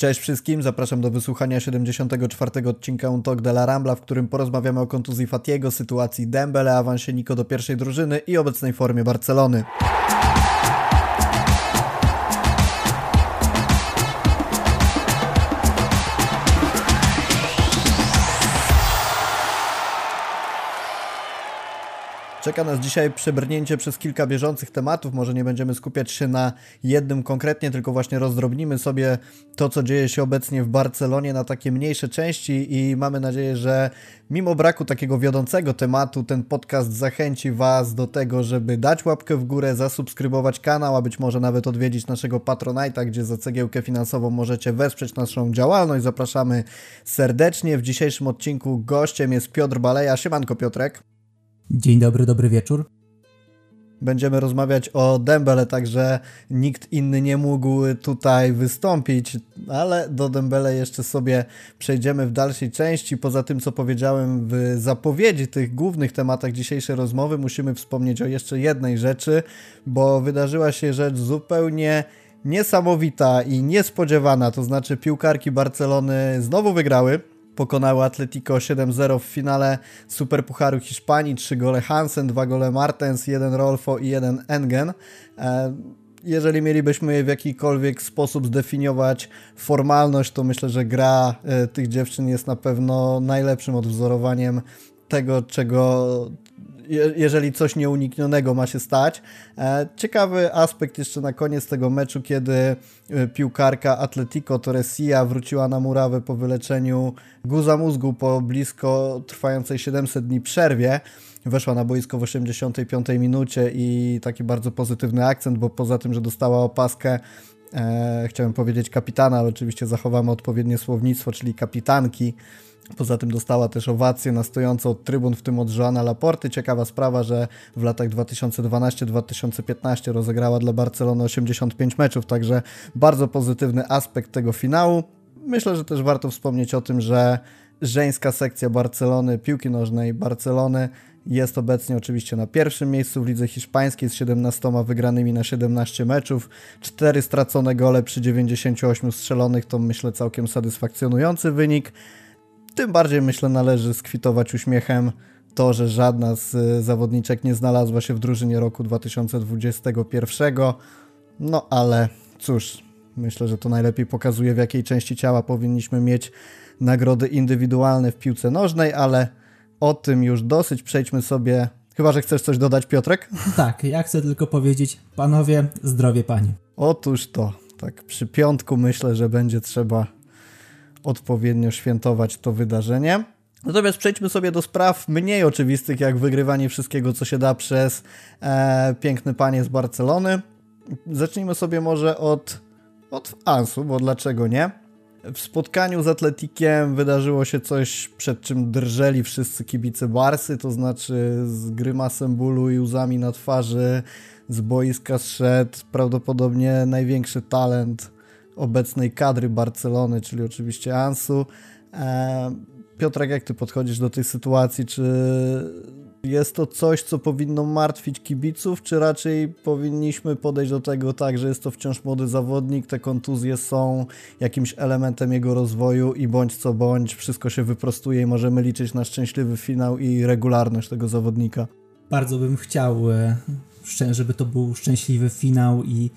Cześć wszystkim, zapraszam do wysłuchania 74. odcinka Un Talk de la Rambla, w którym porozmawiamy o kontuzji Fatiego, sytuacji Dembele, awansie Nico do pierwszej drużyny i obecnej formie Barcelony. Czeka nas dzisiaj przebrnięcie przez kilka bieżących tematów. Może nie będziemy skupiać się na jednym konkretnie, tylko właśnie rozdrobnimy sobie to, co dzieje się obecnie w Barcelonie na takie mniejsze części i mamy nadzieję, że mimo braku takiego wiodącego tematu, ten podcast zachęci Was do tego, żeby dać łapkę w górę, zasubskrybować kanał, a być może nawet odwiedzić naszego Patronite'a, gdzie za cegiełkę finansową możecie wesprzeć naszą działalność. Zapraszamy serdecznie. W dzisiejszym odcinku gościem jest Piotr Baleja. Siemanko Piotrek. Dzień dobry, dobry wieczór. Będziemy rozmawiać o Dembele, także nikt inny nie mógł tutaj wystąpić, ale do Dembele jeszcze sobie przejdziemy w dalszej części. Poza tym, co powiedziałem w zapowiedzi tych głównych tematach dzisiejszej rozmowy, musimy wspomnieć o jeszcze jednej rzeczy, bo wydarzyła się rzecz zupełnie niesamowita i niespodziewana, to znaczy piłkarki Barcelony znowu wygrały pokonały Atletico 7-0 w finale Superpucharu Hiszpanii. Trzy gole Hansen, dwa gole Martens, jeden Rolfo i jeden Engen. E, jeżeli mielibyśmy w jakikolwiek sposób zdefiniować formalność, to myślę, że gra e, tych dziewczyn jest na pewno najlepszym odwzorowaniem tego, czego, jeżeli coś nieuniknionego ma się stać. E, ciekawy aspekt jeszcze na koniec tego meczu, kiedy e, piłkarka Atletico Torresia wróciła na murawę po wyleczeniu guza mózgu po blisko trwającej 700 dni przerwie. Weszła na boisko w 85 minucie i taki bardzo pozytywny akcent, bo poza tym, że dostała opaskę e, chciałem powiedzieć kapitana, ale oczywiście zachowamy odpowiednie słownictwo, czyli kapitanki. Poza tym dostała też owację na stojąco od trybun, w tym od Joana Laporty. Ciekawa sprawa, że w latach 2012-2015 rozegrała dla Barcelony 85 meczów, także bardzo pozytywny aspekt tego finału. Myślę, że też warto wspomnieć o tym, że żeńska sekcja Barcelony, piłki nożnej Barcelony jest obecnie oczywiście na pierwszym miejscu w lidze hiszpańskiej z 17 wygranymi na 17 meczów, 4 stracone gole przy 98 strzelonych, to myślę całkiem satysfakcjonujący wynik. Tym bardziej myślę należy skwitować uśmiechem to, że żadna z e, zawodniczek nie znalazła się w drużynie roku 2021. No ale cóż, myślę, że to najlepiej pokazuje w jakiej części ciała powinniśmy mieć nagrody indywidualne w piłce nożnej, ale o tym już dosyć. Przejdźmy sobie. Chyba, że chcesz coś dodać, Piotrek? Tak, ja chcę tylko powiedzieć, panowie, zdrowie pani. Otóż to, tak przy piątku myślę, że będzie trzeba odpowiednio świętować to wydarzenie. Natomiast przejdźmy sobie do spraw mniej oczywistych, jak wygrywanie wszystkiego, co się da przez e, piękny panie z Barcelony. Zacznijmy sobie może od, od Ansu, bo dlaczego nie? W spotkaniu z Atletikiem wydarzyło się coś, przed czym drżeli wszyscy kibice Barsy, to znaczy z grymasem bólu i łzami na twarzy z boiska zszedł prawdopodobnie największy talent obecnej kadry Barcelony, czyli oczywiście Ansu. E, Piotrek, jak ty podchodzisz do tej sytuacji? Czy jest to coś, co powinno martwić kibiców, czy raczej powinniśmy podejść do tego tak, że jest to wciąż młody zawodnik, te kontuzje są jakimś elementem jego rozwoju i bądź co bądź, wszystko się wyprostuje i możemy liczyć na szczęśliwy finał i regularność tego zawodnika? Bardzo bym chciał, e, żeby to był szczęśliwy finał i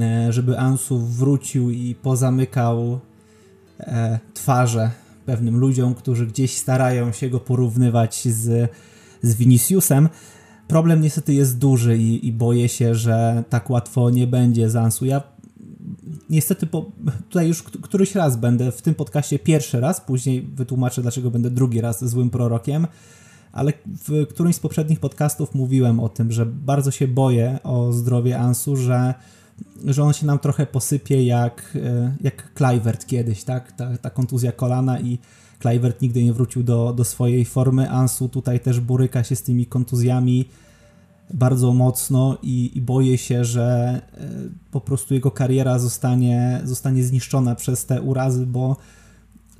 E, żeby Ansu wrócił i pozamykał e, twarze pewnym ludziom, którzy gdzieś starają się go porównywać z, z Viniciusem. Problem niestety jest duży i, i boję się, że tak łatwo nie będzie z Ansu. Ja niestety po, tutaj już któryś raz będę w tym podcaście pierwszy raz, później wytłumaczę, dlaczego będę drugi raz złym prorokiem, ale w którymś z poprzednich podcastów mówiłem o tym, że bardzo się boję o zdrowie Ansu, że że on się nam trochę posypie jak, e, jak Kluivert kiedyś, tak? Ta, ta kontuzja kolana i Kluivert nigdy nie wrócił do, do swojej formy. Ansu tutaj też boryka się z tymi kontuzjami bardzo mocno i, i boję się, że e, po prostu jego kariera zostanie, zostanie zniszczona przez te urazy, bo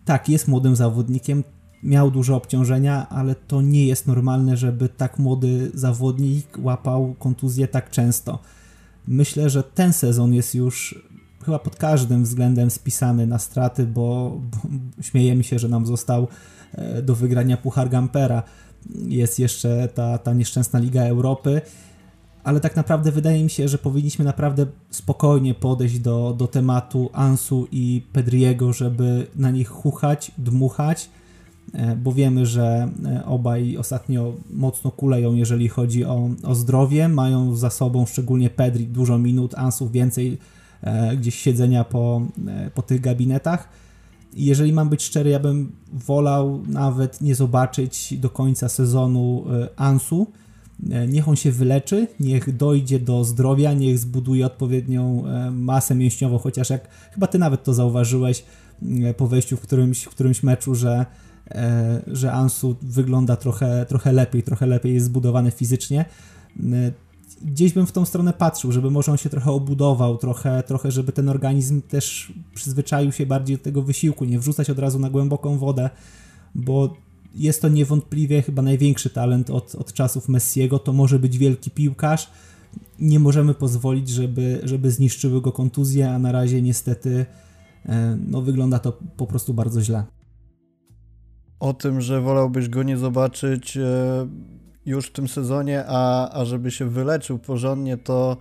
tak, jest młodym zawodnikiem, miał duże obciążenia, ale to nie jest normalne, żeby tak młody zawodnik łapał kontuzję tak często. Myślę, że ten sezon jest już chyba pod każdym względem spisany na straty, bo, bo śmiejemy się, że nam został e, do wygrania Puchar Gampera. Jest jeszcze ta, ta nieszczęsna Liga Europy, ale tak naprawdę wydaje mi się, że powinniśmy naprawdę spokojnie podejść do, do tematu Ansu i Pedriego, żeby na nich chuchać, dmuchać, e, bo wiemy, że e, obaj ostatnio mocno kuleją, jeżeli chodzi o, o zdrowie. Mają za sobą, szczególnie Pedri, dużo minut, Ansu więcej gdzieś siedzenia po, po tych gabinetach. Jeżeli mam być szczery, ja bym wolał nawet nie zobaczyć do końca sezonu Ansu, E, niech on się wyleczy, niech dojdzie do zdrowia, niech zbuduje odpowiednią e, masę mięśniową, chociaż jak chyba ty nawet to zauważyłeś e, po wejściu w którymś, w którymś meczu, że, że Ansu wygląda trochę, trochę lepiej, trochę lepiej jest zbudowany fizycznie. Gdzieś bym w tą stronę patrzył, żeby może on się trochę obudował, trochę, trochę żeby ten organizm też przyzwyczaił się bardziej do tego wysiłku, nie wrzucać od razu na głęboką wodę, bo jest to niewątpliwie chyba największy talent od, od czasów Messiego. To może być wielki piłkarz. Nie możemy pozwolić, żeby, żeby zniszczyły go kontuzje, a na razie niestety e, no, wygląda to po prostu bardzo źle. O tym, że wolałbyś go nie zobaczyć e, już w tym sezonie, a, a żeby się wyleczył porządnie, to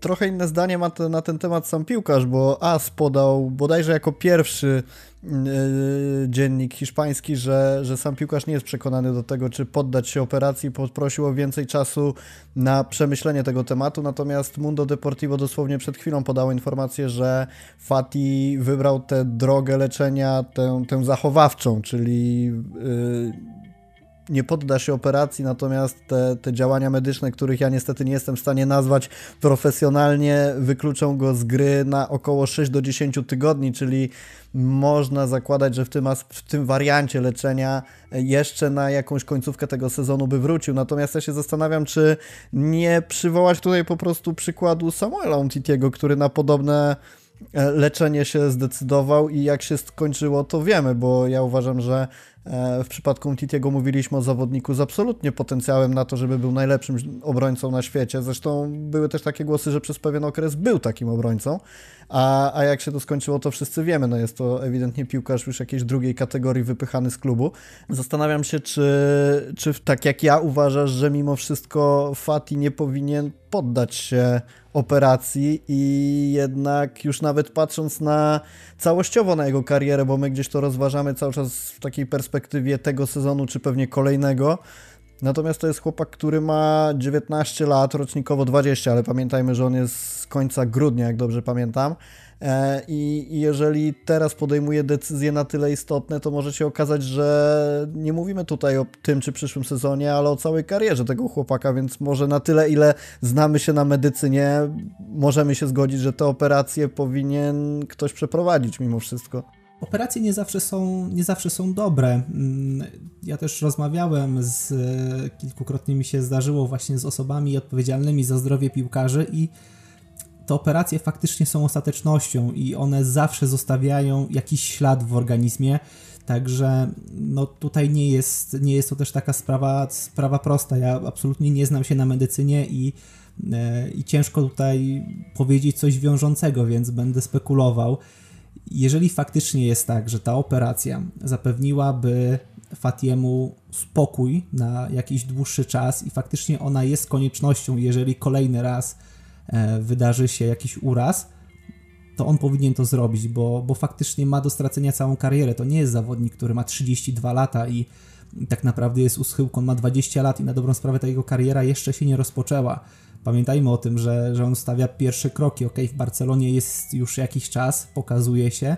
trochę inne zdanie ma te, na ten temat sam piłkarz, bo As podał bodajże jako pierwszy yy, dziennik hiszpański, że, że sam piłkarz nie jest przekonany do tego, czy poddać się operacji, poprosił o więcej czasu na przemyślenie tego tematu, natomiast Mundo Deportivo dosłownie przed chwilą podało informację, że Fati wybrał tę drogę leczenia, tę, tę zachowawczą, czyli yy, nie podda się operacji, natomiast te, te działania medyczne, których ja niestety nie jestem w stanie nazwać profesjonalnie, wykluczą go z gry na około 6 do 10 tygodni, czyli można zakładać, że w tym, w tym wariancie leczenia jeszcze na jakąś końcówkę tego sezonu by wrócił. Natomiast ja się zastanawiam, czy nie przywołać tutaj po prostu przykładu Samuela Umtitiego, który na podobne e, leczenie się zdecydował i jak się skończyło, to wiemy, bo ja uważam, że w przypadku Titiego mówiliśmy o zawodniku z absolutnie potencjałem na to, żeby był najlepszym obrońcą na świecie. Zresztą były też takie głosy, że przez pewien okres był takim obrońcą, a, a jak się to skończyło, to wszyscy wiemy. No jest to ewidentnie piłkarz już jakiejś drugiej kategorii wypychany z klubu. Zastanawiam się, czy, czy tak jak ja uważasz, że mimo wszystko Fati nie powinien poddać się operacji i jednak już nawet patrząc na całościowo na jego karierę, bo my gdzieś to rozważamy cały czas w takiej perspektywie tego sezonu, czy pewnie kolejnego. Natomiast to jest chłopak, który ma 19 lat, rocznikowo 20, ale pamiętajmy, że on jest z końca grudnia, jak dobrze pamiętam. E, I jeżeli teraz podejmuje decyzje na tyle istotne, to może się okazać, że nie mówimy tutaj o tym czy przyszłym sezonie, ale o całej karierze tego chłopaka, więc może na tyle, ile znamy się na medycynie, możemy się zgodzić, że te operacje powinien ktoś przeprowadzić mimo wszystko. Operacje nie zawsze są, nie zawsze są dobre. Mm, ja też rozmawiałem z, kilkukrotnie mi się zdarzyło właśnie z osobami odpowiedzialnymi za zdrowie piłkarzy i te operacje faktycznie są ostatecznością i one zawsze zostawiają jakiś ślad w organizmie. Także no tutaj nie jest, nie jest to też taka sprawa, sprawa prosta. Ja absolutnie nie znam się na medycynie i, e, i ciężko tutaj powiedzieć coś wiążącego, więc będę spekulował. Jeżeli faktycznie jest tak, że ta operacja zapewniłaby Fatiemu spokój na jakiś dłuższy czas i faktycznie ona jest koniecznością, jeżeli kolejny raz E, wydarzy się jakiś uraz, to on powinien to zrobić, bo, bo faktycznie ma do stracenia całą karierę. To nie jest zawodnik, który ma 32 lata i, tak naprawdę jest u schyłku. On ma 20 lat i na dobrą sprawę ta jego kariera jeszcze się nie rozpoczęła. Pamiętajmy o tym, że, że on stawia pierwsze kroki. Ok, w Barcelonie jest już jakiś czas, pokazuje się,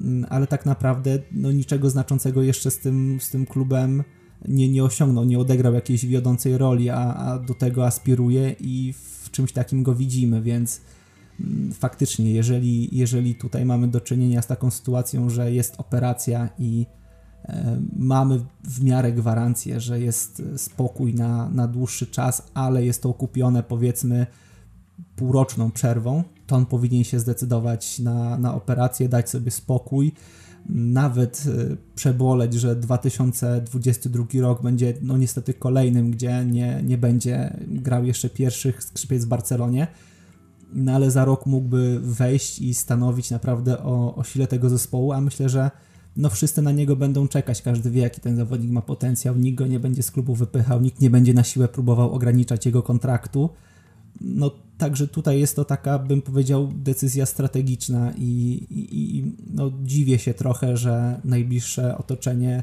mm, ale tak naprawdę no, niczego znaczącego jeszcze z tym, z tym klubem nie, nie osiągnął, nie odegrał jakiejś wiodącej roli, a, a do tego aspiruje i w czymś takim go widzimy, więc faktycznie, jeżeli, jeżeli tutaj mamy do czynienia z taką sytuacją, że jest operacja i e, mamy w miarę gwarancję, że jest spokój na, na dłuższy czas, ale jest to okupione powiedzmy półroczną przerwą, to on powinien się zdecydować na, na operację, dać sobie spokój. Nawet e, przeboleć, że 2022 rok będzie no niestety kolejnym, gdzie nie, nie będzie grał jeszcze pierwszych skrzypiec w Barcelonie, no ale za rok mógłby wejść i stanowić naprawdę o, o sile tego zespołu, a myślę, że no wszyscy na niego będą czekać, każdy wie jaki ten zawodnik ma potencjał, nikt go nie będzie z klubu wypychał, nikt nie będzie na siłę próbował ograniczać jego kontraktu. No także tutaj jest to taka, bym powiedział, decyzja strategiczna i, i, i no, dziwię się trochę, że najbliższe otoczenie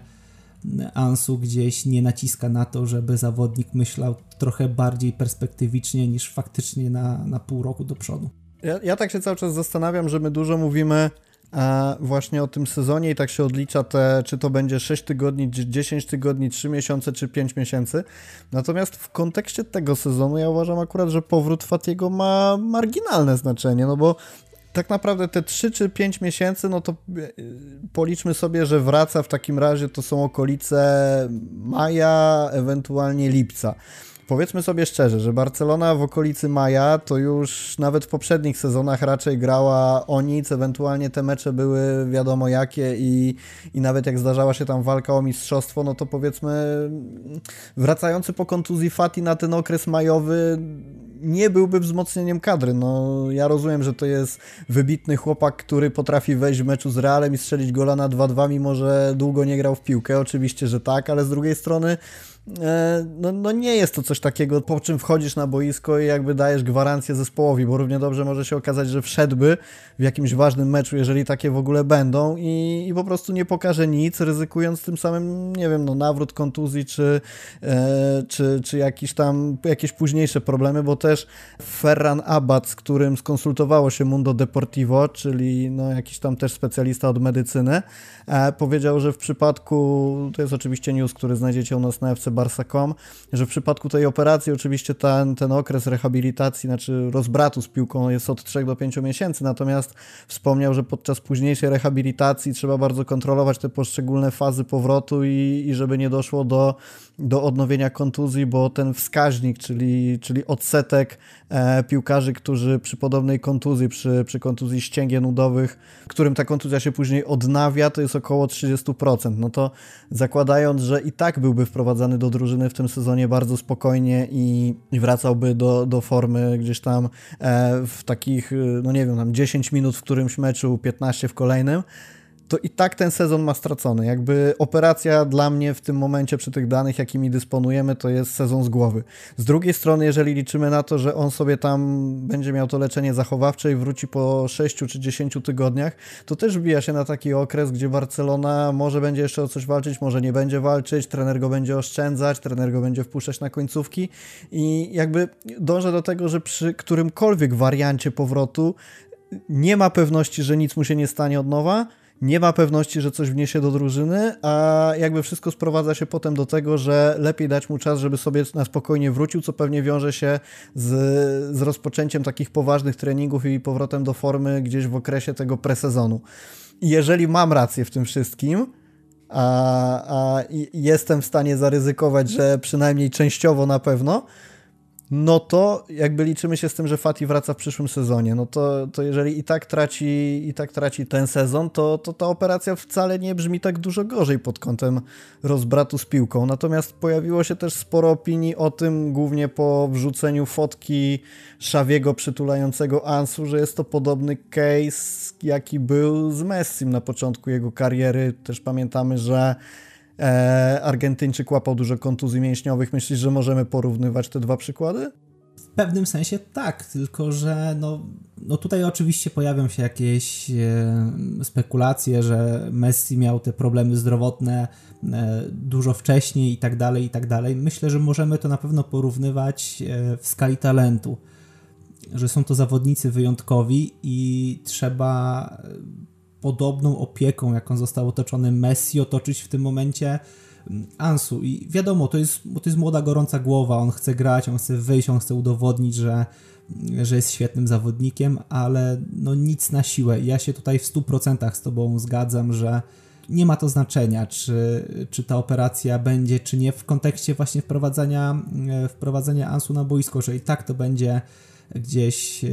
Ansu gdzieś nie naciska na to, żeby zawodnik myślał trochę bardziej perspektywicznie niż faktycznie na, na pół roku do przodu. Ja, ja tak się cały czas zastanawiam, że my dużo mówimy a właśnie o tym sezonie i tak się odlicza te, czy to będzie 6 tygodni, 10 tygodni, 3 miesiące, czy 5 miesięcy. Natomiast w kontekście tego sezonu ja uważam akurat, że powrót Fatiego ma marginalne znaczenie, no bo tak naprawdę te 3 czy 5 miesięcy, no to e, policzmy sobie, że wraca w takim razie, to są okolice maja, ewentualnie lipca. Powiedzmy sobie szczerze, że Barcelona w okolicy maja to już nawet w poprzednich sezonach raczej grała o nic, ewentualnie te mecze były wiadomo jakie i, i nawet jak zdarzała się tam walka o mistrzostwo, no to powiedzmy wracający po kontuzji Fati na ten okres majowy nie byłby wzmocnieniem kadry. No, ja rozumiem, że to jest wybitny chłopak, który potrafi wejść w meczu z Realem i strzelić gola na 2-2, mimo że długo nie grał w piłkę. Oczywiście, że tak, ale z drugiej strony no, no nie jest to coś takiego, po czym wchodzisz na boisko i jakby dajesz gwarancję zespołowi, bo równie dobrze może się okazać, że wszedłby w jakimś ważnym meczu, jeżeli takie w ogóle będą i, i po prostu nie pokaże nic, ryzykując tym samym, nie wiem, no nawrót kontuzji czy, e, czy, czy jakiś tam, jakieś późniejsze problemy, bo też Ferran Abad, z którym skonsultowało się Mundo Deportivo, czyli no jakiś tam też specjalista od medycyny, e, powiedział, że w przypadku, to jest oczywiście news, który znajdziecie u nas na FC Barsa.com, że w przypadku tej operacji oczywiście ten, ten okres rehabilitacji, znaczy rozbratu z piłką jest od 3 do 5 miesięcy, natomiast wspomniał, że podczas późniejszej rehabilitacji trzeba bardzo kontrolować te poszczególne fazy powrotu i, i żeby nie doszło do, do odnowienia kontuzji, bo ten wskaźnik, czyli, czyli odsetek e, piłkarzy, którzy przy podobnej kontuzji, przy, przy kontuzji ścięgien udowych, którym ta kontuzja się później odnawia, to jest około 30%. No to zakładając, że i tak byłby wprowadzany do drużyny w tym sezonie bardzo spokojnie i, i wracałby do, do formy gdzieś tam e, w takich, no nie wiem, tam 10 minut w którymś meczu, 15 w kolejnym, to i tak ten sezon ma stracony. Jakby operacja dla mnie w tym momencie przy tych danych, jakimi dysponujemy, to jest sezon z głowy. Z drugiej strony, jeżeli liczymy na to, że on sobie tam będzie miał to leczenie zachowawcze i wróci po 6 czy 10 tygodniach, to też wbija się na taki okres, gdzie Barcelona może będzie jeszcze o coś walczyć, może nie będzie walczyć, trener go będzie oszczędzać, trener go będzie wpuszczać na końcówki i jakby dążę do tego, że przy którymkolwiek wariancie powrotu nie ma pewności, że nic mu się nie stanie od nowa, nie ma pewności, że coś wniesie do drużyny, a jakby wszystko sprowadza się potem do tego, że lepiej dać mu czas, żeby sobie na spokojnie wrócił, co pewnie wiąże się z, z rozpoczęciem takich poważnych treningów i powrotem do formy gdzieś w okresie tego presezonu. Jeżeli mam rację w tym wszystkim, a, a jestem w stanie zaryzykować, że przynajmniej częściowo na pewno, no to jakby liczymy się z tym, że Fati wraca w przyszłym sezonie, no to, to jeżeli i tak traci i tak traci ten sezon, to, to ta operacja wcale nie brzmi tak dużo gorzej pod kątem rozbratu z piłką. Natomiast pojawiło się też sporo opinii o tym, głównie po wrzuceniu fotki Szawiego przytulającego Ansu, że jest to podobny case, jaki był z Messim na początku jego kariery. Też pamiętamy, że e, Argentyńczyk łapał dużo kontuzji mięśniowych. Myślisz, że możemy porównywać te dwa przykłady? W pewnym sensie tak, tylko że no, no tutaj oczywiście pojawią się jakieś e, spekulacje, że Messi miał te problemy zdrowotne e, dużo wcześniej i tak dalej, i tak dalej. Myślę, że możemy to na pewno porównywać e, w skali talentu, że są to zawodnicy wyjątkowi i trzeba podobną opieką, jaką został otoczony Messi, otoczyć w tym momencie mm, Ansu. I wiadomo, to jest, to jest młoda, gorąca głowa, on chce grać, on chce wyjść, on chce udowodnić, że, że jest świetnym zawodnikiem, ale no nic na siłę. Ja się tutaj w 100% z Tobą zgadzam, że nie ma to znaczenia, czy, czy ta operacja będzie, czy nie w kontekście właśnie wprowadzania, e, wprowadzenia Ansu na boisko, że i tak to będzie gdzieś e,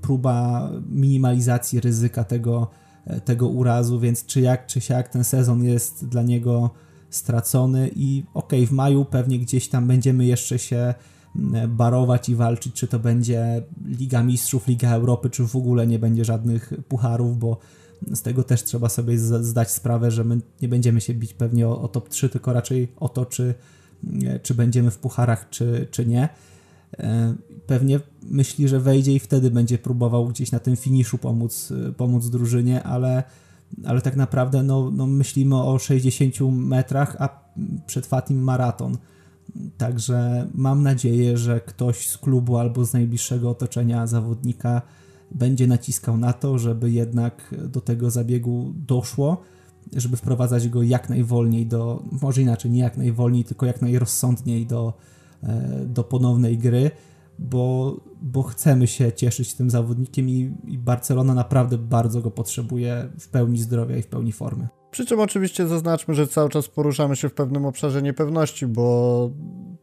próba minimalizacji ryzyka tego, e, tego urazu, więc czy jak, czy siak ten sezon jest dla niego stracony i okej, okay, w maju pewnie gdzieś tam będziemy jeszcze się barować i walczyć, czy to będzie Liga Mistrzów, Liga Europy, czy w ogóle nie będzie żadnych pucharów, bo z tego też trzeba sobie zdać sprawę, że my nie będziemy się bić pewnie o, o top 3, tylko raczej o to, czy, czy będziemy w pucharach, czy, czy nie. E, pewnie myśli, że wejdzie i wtedy będzie próbował gdzieś na tym finiszu pomóc, pomóc drużynie, ale, ale tak naprawdę no, no myślimy o 60 metrach, a przed Fatim maraton. Także mam nadzieję, że ktoś z klubu albo z najbliższego otoczenia zawodnika będzie naciskał na to, żeby jednak do tego zabiegu doszło, żeby wprowadzać go jak najwolniej do, może inaczej, nie jak najwolniej, tylko jak najrozsądniej do, e, do ponownej gry, bo, bo chcemy się cieszyć tym zawodnikiem i, i Barcelona naprawdę bardzo go potrzebuje w pełni zdrowia i w pełni formy. Przy czym oczywiście zaznaczmy, że cały czas poruszamy się w pewnym obszarze niepewności, bo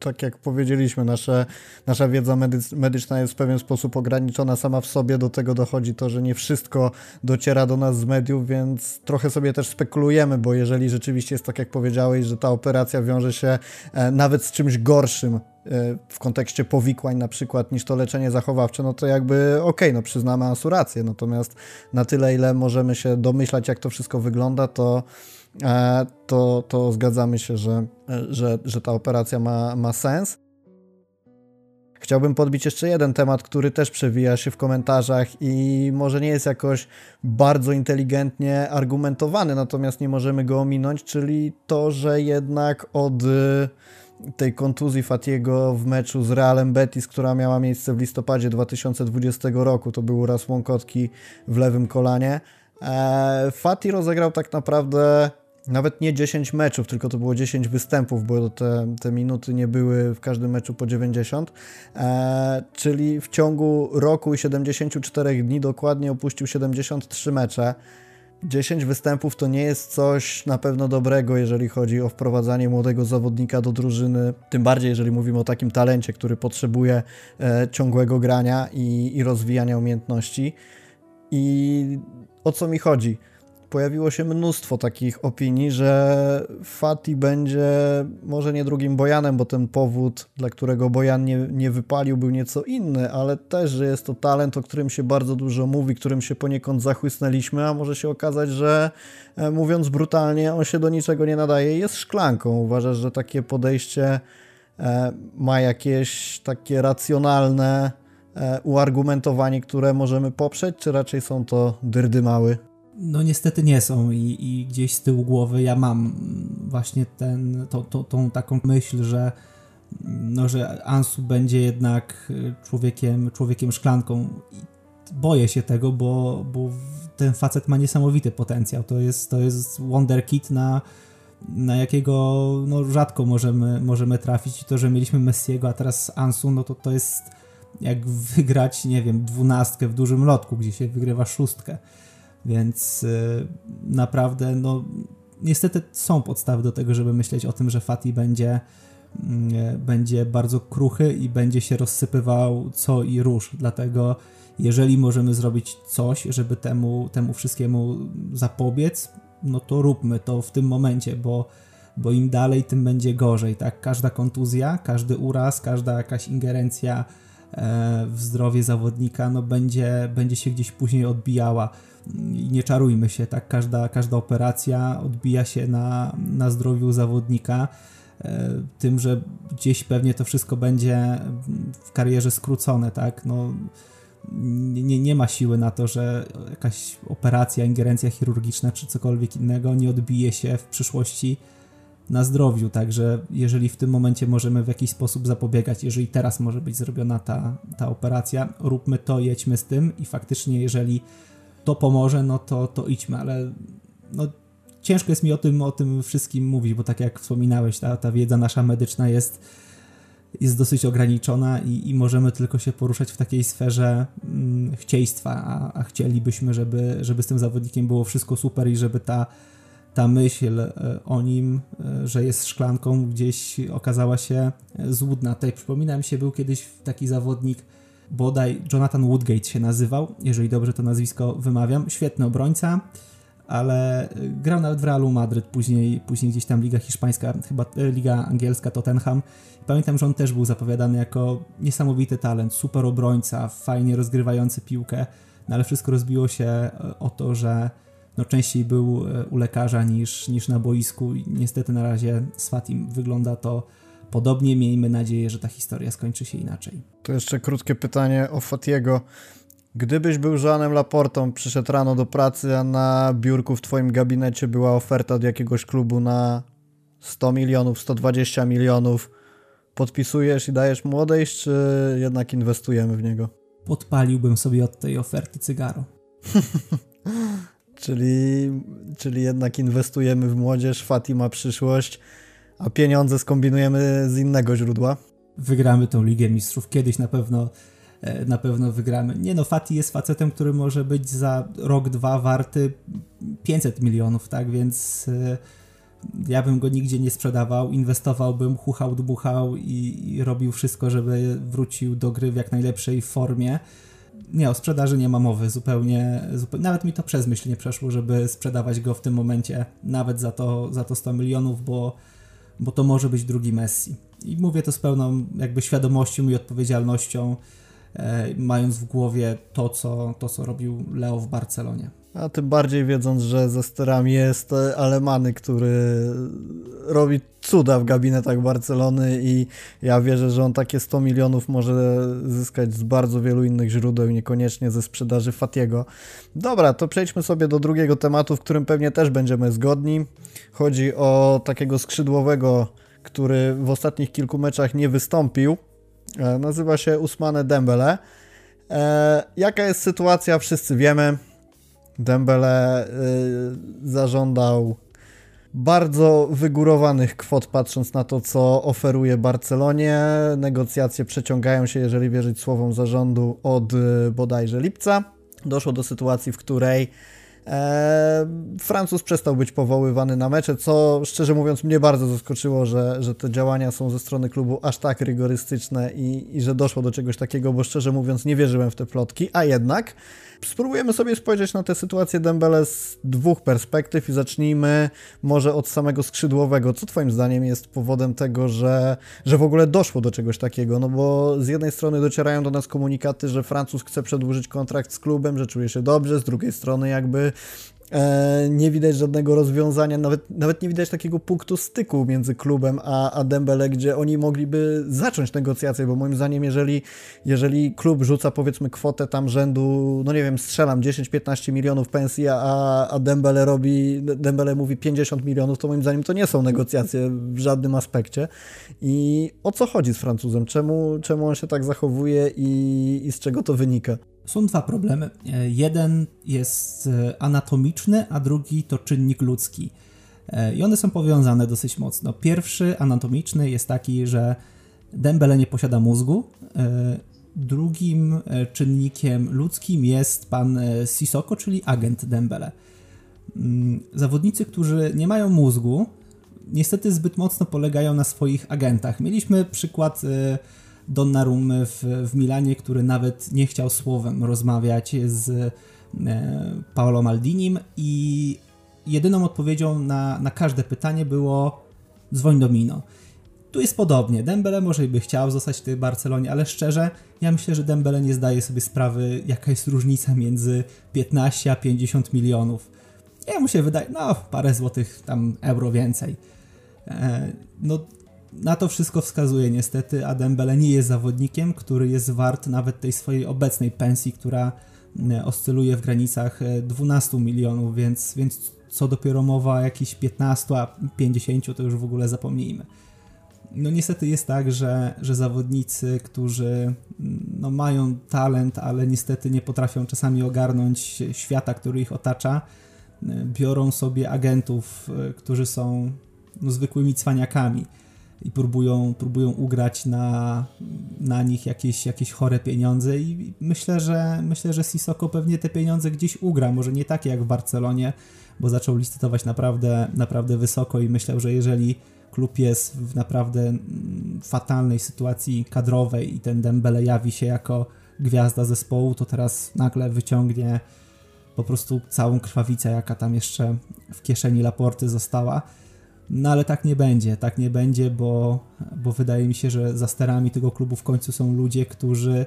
tak jak powiedzieliśmy, nasze, nasza wiedza medyczna jest w pewien sposób ograniczona sama w sobie. Do tego dochodzi to, że nie wszystko dociera do nas z mediów, więc trochę sobie też spekulujemy, bo jeżeli rzeczywiście jest tak, jak powiedziałeś, że ta operacja wiąże się e, nawet z czymś gorszym, E, w kontekście powikłań na przykład niż to leczenie zachowawcze, no to jakby okej, okay, no przyznamy Ansu rację, natomiast na tyle, ile możemy się domyślać, jak to wszystko wygląda, to, to, to zgadzamy się, że, że, że ta operacja ma, ma sens. Chciałbym podbić jeszcze jeden temat, który też przewija się w komentarzach i może nie jest jakoś bardzo inteligentnie argumentowany, natomiast nie możemy go ominąć, czyli to, że jednak od tej kontuzji Fatiego w meczu z Realem Betis, która miała miejsce w listopadzie 2020 roku. To był uraz łąkotki w lewym kolanie. E, Fati rozegrał tak naprawdę nawet nie 10 meczów, tylko to było 10 występów, bo te, te minuty nie były w każdym meczu po 90. E, czyli w ciągu roku i 74 dni dokładnie opuścił 73 mecze. 10 występów to nie jest coś na pewno dobrego, jeżeli chodzi o wprowadzanie młodego zawodnika do drużyny. Tym bardziej, jeżeli mówimy o takim talencie, który potrzebuje e, ciągłego grania i, i rozwijania umiejętności. I o co mi chodzi? Pojawiło się mnóstwo takich opinii, że Fati będzie może nie drugim Bojanem, bo ten powód, dla którego Bojan nie, nie wypalił, był nieco inny, ale też, że jest to talent, o którym się bardzo dużo mówi, którym się poniekąd zachłysnęliśmy, a może się okazać, że e, mówiąc brutalnie, on się do niczego nie nadaje jest szklanką. Uważasz, że takie podejście e, ma jakieś takie racjonalne e, uargumentowanie, które możemy poprzeć, czy raczej są to dyrdy mały? No niestety nie są i, i gdzieś z tyłu głowy ja mam właśnie ten, to, to, tą taką myśl, że no, że Ansu będzie jednak człowiekiem, człowiekiem szklanką. Boję się tego, bo, bo ten facet ma niesamowity potencjał. To jest, to jest wonderkid na, na jakiego no, rzadko możemy, możemy trafić. I to, że mieliśmy Messiego, a teraz Ansu, no to to jest jak wygrać, nie wiem, dwunastkę w dużym lotku, gdzie się wygrywa szóstkę. Więc y, naprawdę, no, niestety są podstawy do tego, żeby myśleć o tym, że Fati będzie, mm, będzie bardzo kruchy i będzie się rozsypywał co i róż. Dlatego, jeżeli możemy zrobić coś, żeby temu, temu wszystkiemu zapobiec, no to róbmy to w tym momencie, bo, bo im dalej, tym będzie gorzej. Tak? Każda kontuzja, każdy uraz, każda jakaś ingerencja e, w zdrowie zawodnika no będzie, będzie się gdzieś później odbijała i nie czarujmy się, tak? Każda, każda operacja odbija się na, na zdrowiu zawodnika. E, tym, że gdzieś pewnie to wszystko będzie w karierze skrócone, tak? No, nie, nie ma siły na to, że jakaś operacja, ingerencja chirurgiczna czy cokolwiek innego nie odbije się w przyszłości na zdrowiu. Także jeżeli w tym momencie możemy w jakiś sposób zapobiegać, jeżeli teraz może być zrobiona ta, ta operacja, róbmy to, jedźmy z tym i faktycznie, jeżeli to pomoże, no to, to idźmy, ale no, ciężko jest mi o tym, o tym wszystkim mówić, bo tak jak wspominałeś, ta, ta wiedza nasza medyczna jest, jest dosyć ograniczona i, i możemy tylko się poruszać w takiej sferze mm, chcieństwa, a, a chcielibyśmy, żeby, żeby z tym zawodnikiem było wszystko super i żeby ta, ta myśl e, o nim, e, że jest szklanką, gdzieś okazała się złudna. Tutaj przypomina mi się, był kiedyś taki zawodnik, bodaj Jonathan Woodgate się nazywał, jeżeli dobrze to nazwisko wymawiam. Świetny obrońca, ale grał nawet w Realu Madryt, później, później gdzieś tam Liga Hiszpańska, chyba Liga Angielska, Tottenham. Pamiętam, że on też był zapowiadany jako niesamowity talent, super obrońca, fajnie rozgrywający piłkę, no ale wszystko rozbiło się o to, że no częściej był u lekarza niż, niż na boisku i niestety na razie z Fatim wygląda to podobnie. Miejmy nadzieję, że ta historia skończy się inaczej. To jeszcze krótkie pytanie o Fatiego. Gdybyś był Joanem Laportą, przyszedł rano do pracy, a na biurku w twoim gabinecie była oferta od jakiegoś klubu na 100 milionów, 120 milionów, podpisujesz i dajesz mu odejść, czy jednak inwestujemy w niego? Podpaliłbym sobie od tej oferty cygaro. czyli, czyli jednak inwestujemy w młodzież, Fati ma przyszłość, a pieniądze skombinujemy z innego źródła. Wygramy tą Ligę Mistrzów. Kiedyś na pewno e, na pewno wygramy. Nie no, Fati jest facetem, który może być za rok, dwa warty 500 milionów, tak, więc e, ja bym go nigdzie nie sprzedawał, inwestowałbym, chuchał, dbuchał i, i robił wszystko, żeby wrócił do gry w jak najlepszej formie. Nie, o sprzedaży nie ma mowy, zupełnie, zupełnie, nawet mi to przez myśl nie przeszło, żeby sprzedawać go w tym momencie, nawet za to, za to 100 milionów, bo bo to może być drugi Messi. I mówię to z pełną jakby świadomością i odpowiedzialnością, e, mając w głowie to co, to, co robił Leo w Barcelonie. A tym bardziej wiedząc, że ze sterami jest Alemany, który robi cuda w gabinetach Barcelony i ja wierzę, że on takie 100 milionów może zyskać z bardzo wielu innych źródeł niekoniecznie ze sprzedaży Fatiego. Dobra, to przejdźmy sobie do drugiego tematu, w którym pewnie też będziemy zgodni. Chodzi o takiego skrzydłowego, który w ostatnich kilku meczach nie wystąpił. E, nazywa się Usmane Dembele. E, jaka jest sytuacja, wszyscy wiemy. Dembele y, zażądał bardzo wygórowanych kwot, patrząc na to, co oferuje Barcelonie. Negocjacje przeciągają się, jeżeli wierzyć słowom zarządu, od y, bodajże lipca. Doszło do sytuacji, w której E, Francuz przestał być powoływany na mecze, co szczerze mówiąc mnie bardzo zaskoczyło, że, że te działania są ze strony klubu aż tak rygorystyczne i, i że doszło do czegoś takiego, bo szczerze mówiąc nie wierzyłem w te plotki, a jednak spróbujemy sobie spojrzeć na tę sytuację Dembele z dwóch perspektyw i zacznijmy może od samego skrzydłowego. Co twoim zdaniem jest powodem tego, że, że w ogóle doszło do czegoś takiego? No bo z jednej strony docierają do nas komunikaty, że Francuz chce przedłużyć kontrakt z klubem, że czuje się dobrze, z drugiej strony jakby nie widać żadnego rozwiązania, nawet, nawet nie widać takiego punktu styku między klubem a, a Dembele, gdzie oni mogliby zacząć negocjacje, bo moim zdaniem, jeżeli, jeżeli klub rzuca powiedzmy kwotę tam rzędu, no nie wiem, strzelam 10-15 milionów pensji, a, a Dembele robi, Dembele mówi 50 milionów, to moim zdaniem to nie są negocjacje w żadnym aspekcie. I o co chodzi z Francuzem? Czemu, czemu on się tak zachowuje i, i z czego to wynika? Są dwa problemy. E, jeden jest e, anatomiczny, a drugi to czynnik ludzki. E, I one są powiązane dosyć mocno. Pierwszy, anatomiczny, jest taki, że Dembele nie posiada mózgu. Drugim czynnikiem ludzkim jest pan Sisoko, czyli agent Dembele. Mm, zawodnicy, którzy nie mają mózgu, niestety zbyt mocno polegają na swoich agentach. Mieliśmy przykład Donnarummy w, w Milanie, który nawet nie chciał słowem rozmawiać z e, Paolo Maldinim i jedyną odpowiedzią na, na każde pytanie było dzwoń do Mino. Tu jest podobnie. Dembele może by chciał zostać w tej Barcelonie, ale szczerze, ja myślę, że Dembele nie zdaje sobie sprawy, jaka jest różnica między 15 a 50 milionów. Ja mu się wydaje, no parę złotych tam euro więcej. E, no na to wszystko wskazuje niestety, a Dembele nie jest zawodnikiem, który jest wart nawet tej swojej obecnej pensji, która e, oscyluje w granicach 12 e, milionów, więc, więc co dopiero mowa o jakichś 15, a 50 to już w ogóle zapomnijmy. No niestety jest tak, że, że zawodnicy, którzy no, mają talent, ale niestety nie potrafią czasami ogarnąć świata, który ich otacza, e, biorą sobie agentów, którzy są no, zwykłymi cwaniakami i próbują, próbują ugrać na, na nich jakieś, jakieś chore pieniądze i myślę, że myślę, że Sissoko pewnie te pieniądze gdzieś ugra, może nie takie jak w Barcelonie, bo zaczął licytować naprawdę, naprawdę wysoko i myślę, że jeżeli klub jest w naprawdę fatalnej sytuacji kadrowej i ten Dembele jawi się jako gwiazda zespołu, to teraz nagle wyciągnie po prostu całą krwawicę, jaka tam jeszcze w kieszeni Laporty została. No ale tak nie będzie, tak nie będzie, bo, bo wydaje mi się, że za sterami tego klubu w końcu są ludzie, którzy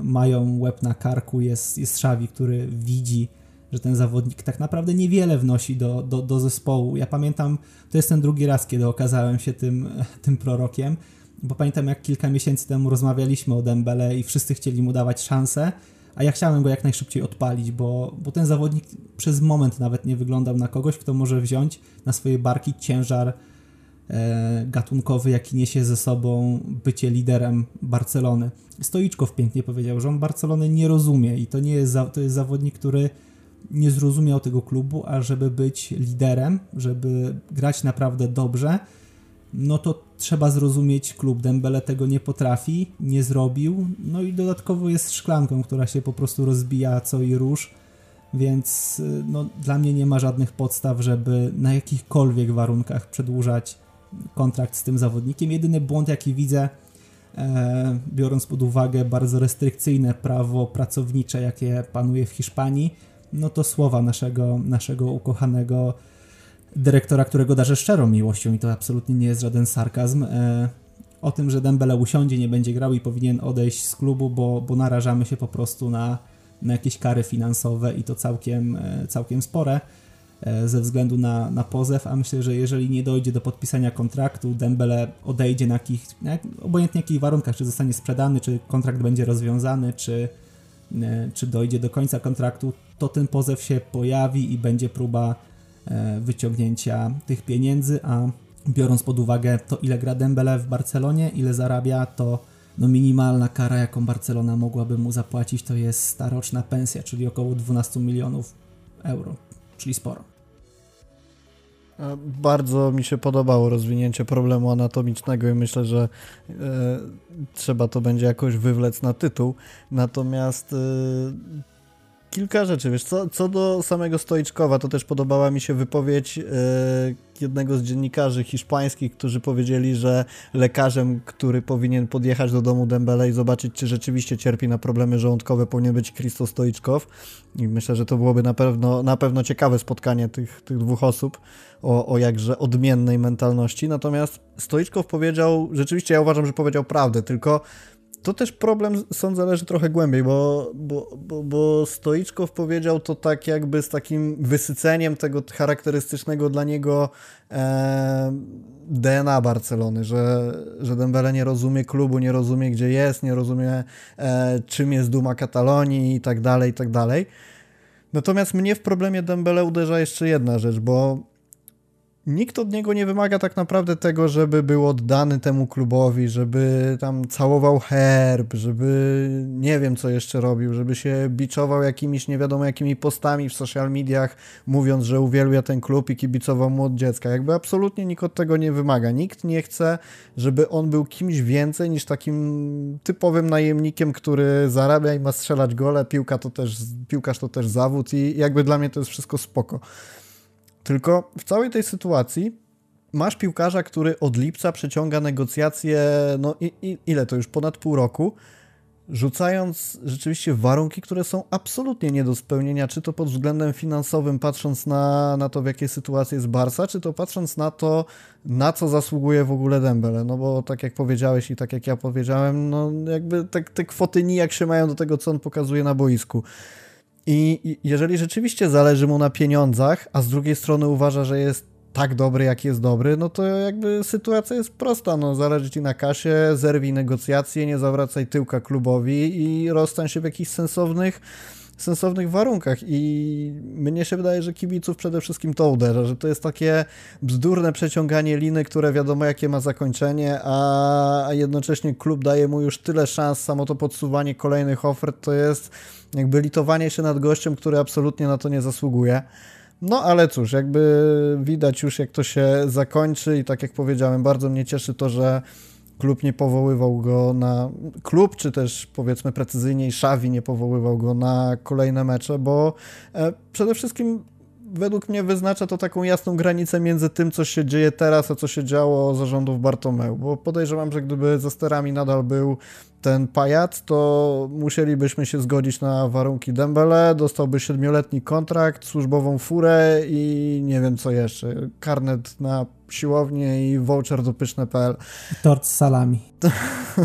mają łeb na karku, jest, jest Szawi, który widzi, że ten zawodnik tak naprawdę niewiele wnosi do, do, do zespołu. Ja pamiętam, to jest ten drugi raz, kiedy okazałem się tym, tym prorokiem, bo pamiętam jak kilka miesięcy temu rozmawialiśmy o Dembele i wszyscy chcieli mu dawać szansę, a ja chciałem go jak najszybciej odpalić, bo, bo ten zawodnik przez moment nawet nie wyglądał na kogoś, kto może wziąć na swoje barki ciężar e, gatunkowy, jaki niesie ze sobą bycie liderem Barcelony. Stoiczkow pięknie powiedział, że on Barcelony nie rozumie i to nie jest, za, to jest zawodnik, który nie zrozumiał tego klubu, a żeby być liderem, żeby grać naprawdę dobrze, no to trzeba zrozumieć klub. Dembele tego nie potrafi, nie zrobił, no i dodatkowo jest szklanką, która się po prostu rozbija co i róż, więc y, no, dla mnie nie ma żadnych podstaw, żeby na jakichkolwiek warunkach przedłużać kontrakt z tym zawodnikiem. Jedyny błąd, jaki widzę, e, biorąc pod uwagę bardzo restrykcyjne prawo pracownicze, jakie panuje w Hiszpanii, no to słowa naszego, naszego ukochanego dyrektora, którego darzę szczerą miłością i to absolutnie nie jest żaden sarkazm, e, o tym, że Dembele usiądzie, nie będzie grał i powinien odejść z klubu, bo, bo narażamy się po prostu na, na jakieś kary finansowe i to całkiem, e, całkiem spore e, ze względu na, na pozew, a myślę, że jeżeli nie dojdzie do podpisania kontraktu, Dembele odejdzie na jakich, na jak, obojętnie jakich warunkach, czy zostanie sprzedany, czy kontrakt będzie rozwiązany, czy, czy dojdzie do końca kontraktu, to ten pozew się pojawi i będzie próba E, wyciągnięcia tych pieniędzy, a biorąc pod uwagę to, ile gra Dembele w Barcelonie, ile zarabia, to no minimalna kara, jaką Barcelona mogłaby mu zapłacić, to jest staroczna pensja, czyli około 12 milionów euro, czyli sporo. Bardzo mi się podobało rozwinięcie problemu anatomicznego i myślę, że e, trzeba to będzie jakoś wywlec na tytuł. Natomiast e, kilka rzeczy, wiesz, co, co do samego Stoiczkowa, to też podobała mi się wypowiedź e, jednego z dziennikarzy hiszpańskich, którzy powiedzieli, że lekarzem, który powinien podjechać do domu Dembele i zobaczyć, czy rzeczywiście cierpi na problemy żołądkowe, powinien być Kristo Stoiczkow. I myślę, że to byłoby na pewno, na pewno ciekawe spotkanie tych, tych dwóch osób o, o jakże odmiennej mentalności, natomiast Stoiczkow powiedział, rzeczywiście ja uważam, że powiedział prawdę, tylko to też problem, sądzę, leży trochę głębiej, bo, bo, bo, bo Stoiczkow powiedział to tak jakby z takim wysyceniem tego charakterystycznego dla niego e, DNA Barcelony, że, że Dembele nie rozumie klubu, nie rozumie gdzie jest, nie rozumie e, czym jest duma Katalonii i tak dalej, i tak dalej. Natomiast mnie w problemie Dembele uderza jeszcze jedna rzecz, bo nikt od niego nie wymaga tak naprawdę tego, żeby był oddany temu klubowi, żeby tam całował herb, żeby nie wiem co jeszcze robił, żeby się biczował jakimiś nie wiadomo jakimi postami w social mediach, mówiąc, że uwielbia ten klub i kibicował mu od dziecka. Jakby absolutnie nikt od tego nie wymaga. Nikt nie chce, żeby on był kimś więcej niż takim typowym najemnikiem, który zarabia i ma strzelać gole. Piłka to też, piłkarz to też zawód i jakby dla mnie to jest wszystko spoko. Tylko w całej tej sytuacji masz piłkarza, który od lipca przeciąga negocjacje, no i, i, ile to już, ponad pół roku, rzucając rzeczywiście warunki, które są absolutnie nie do spełnienia, czy to pod względem finansowym, patrząc na, na to, w jakiej sytuacji jest Barca, czy to patrząc na to, na co zasługuje w ogóle Dembele, no bo tak jak powiedziałeś i tak jak ja powiedziałem, no jakby te, te kwoty nijak się mają do tego, co on pokazuje na boisku. I jeżeli rzeczywiście zależy mu na pieniądzach, a z drugiej strony uważa, że jest tak dobry, jak jest dobry, no to jakby sytuacja jest prosta. No, zależy ci na kasie, zerwij negocjacje, nie zawracaj tyłka klubowi i rozstań się w jakichś sensownych sensownych warunkach i mnie się wydaje, że kibiców przede wszystkim to uderza, że to jest takie bzdurne przeciąganie liny, które wiadomo jakie ma zakończenie, a jednocześnie klub daje mu już tyle szans, samo to podsuwanie kolejnych ofert to jest jakby litowanie się nad gościem, który absolutnie na to nie zasługuje. No ale cóż, jakby widać już jak to się zakończy i tak jak powiedziałem, bardzo mnie cieszy to, że klub nie powoływał go na klub, czy też powiedzmy precyzyjniej Szawi nie powoływał go na kolejne mecze, bo e, przede wszystkim według mnie wyznacza to taką jasną granicę między tym, co się dzieje teraz, a co się działo zarządów Bartomeu, bo podejrzewam, że gdyby za sterami nadal był ten pajac, to musielibyśmy się zgodzić na warunki Dembele, dostałby siedmioletni kontrakt, służbową furę i nie wiem co jeszcze, karnet na siłownię i voucher do pyszne.pl. Tort z salami.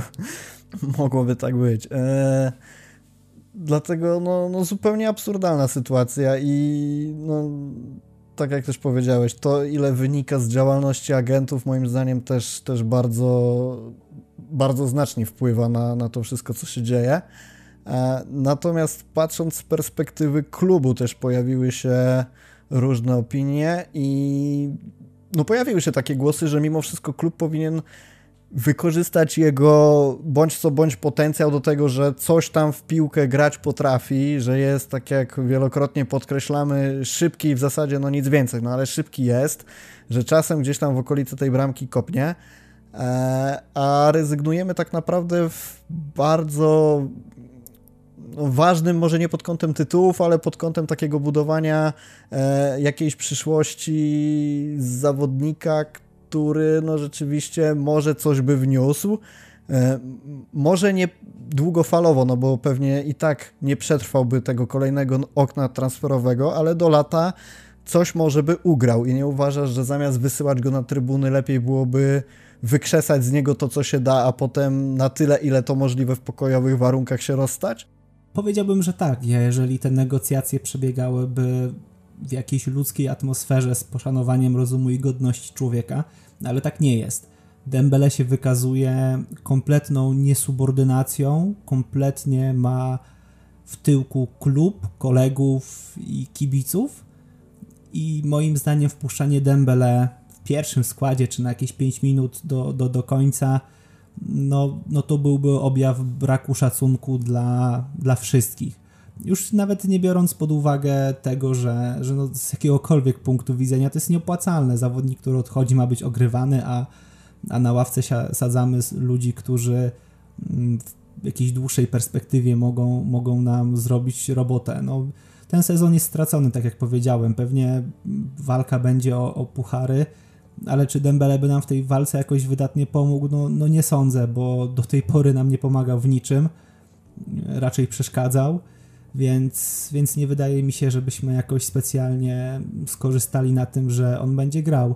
Mogłoby tak być. Eee, dlatego no, no zupełnie absurdalna sytuacja i no, tak jak też powiedziałeś, to ile wynika z działalności agentów moim zdaniem też, też bardzo, bardzo znacznie wpływa na, na to wszystko, co się dzieje. Eee, natomiast patrząc z perspektywy klubu też pojawiły się różne opinie i no pojawiły się takie głosy, że mimo wszystko klub powinien wykorzystać jego bądź co bądź potencjał do tego, że coś tam w piłkę grać potrafi, że jest tak jak wielokrotnie podkreślamy szybki w zasadzie no nic więcej, no ale szybki jest, że czasem gdzieś tam w okolicy tej bramki kopnie, e, a rezygnujemy tak naprawdę w bardzo no, ważnym, może nie pod kątem tytułów, ale pod kątem takiego budowania e, jakiejś przyszłości zawodnika, który no rzeczywiście może coś by wniósł. E, może nie długofalowo, no bo pewnie i tak nie przetrwałby tego kolejnego okna transferowego, ale do lata coś może by ugrał i nie uważasz, że zamiast wysyłać go na trybuny lepiej byłoby wykrzesać z niego to, co się da, a potem na tyle, ile to możliwe w pokojowych warunkach się rozstać? Powiedziałbym, że tak. Jeżeli te negocjacje przebiegałyby w jakiejś ludzkiej atmosferze z poszanowaniem rozumu i godności człowieka, ale tak nie jest. Dembele się wykazuje kompletną niesubordynacją, kompletnie ma w tyłku klub, kolegów i kibiców i moim zdaniem wpuszczanie Dembele w pierwszym składzie, czy na jakieś 5 minut do, do, do końca, no, no to byłby objaw braku szacunku dla, dla wszystkich. Już nawet nie biorąc pod uwagę tego, że, że no z jakiegokolwiek punktu widzenia to jest nieopłacalne. Zawodnik, który odchodzi, ma być ogrywany, a, a na ławce sadzamy ludzi, którzy mm, w jakiejś dłuższej perspektywie mogą, mogą nam zrobić robotę. No, ten sezon jest stracony, tak jak powiedziałem. Pewnie walka będzie o, o puchary, ale czy Dembele by nam w tej walce jakoś wydatnie pomógł? No, no nie sądzę, bo do tej pory nam nie pomagał w niczym. Raczej przeszkadzał więc, więc nie wydaje mi się, żebyśmy jakoś specjalnie skorzystali na tym, że on będzie grał.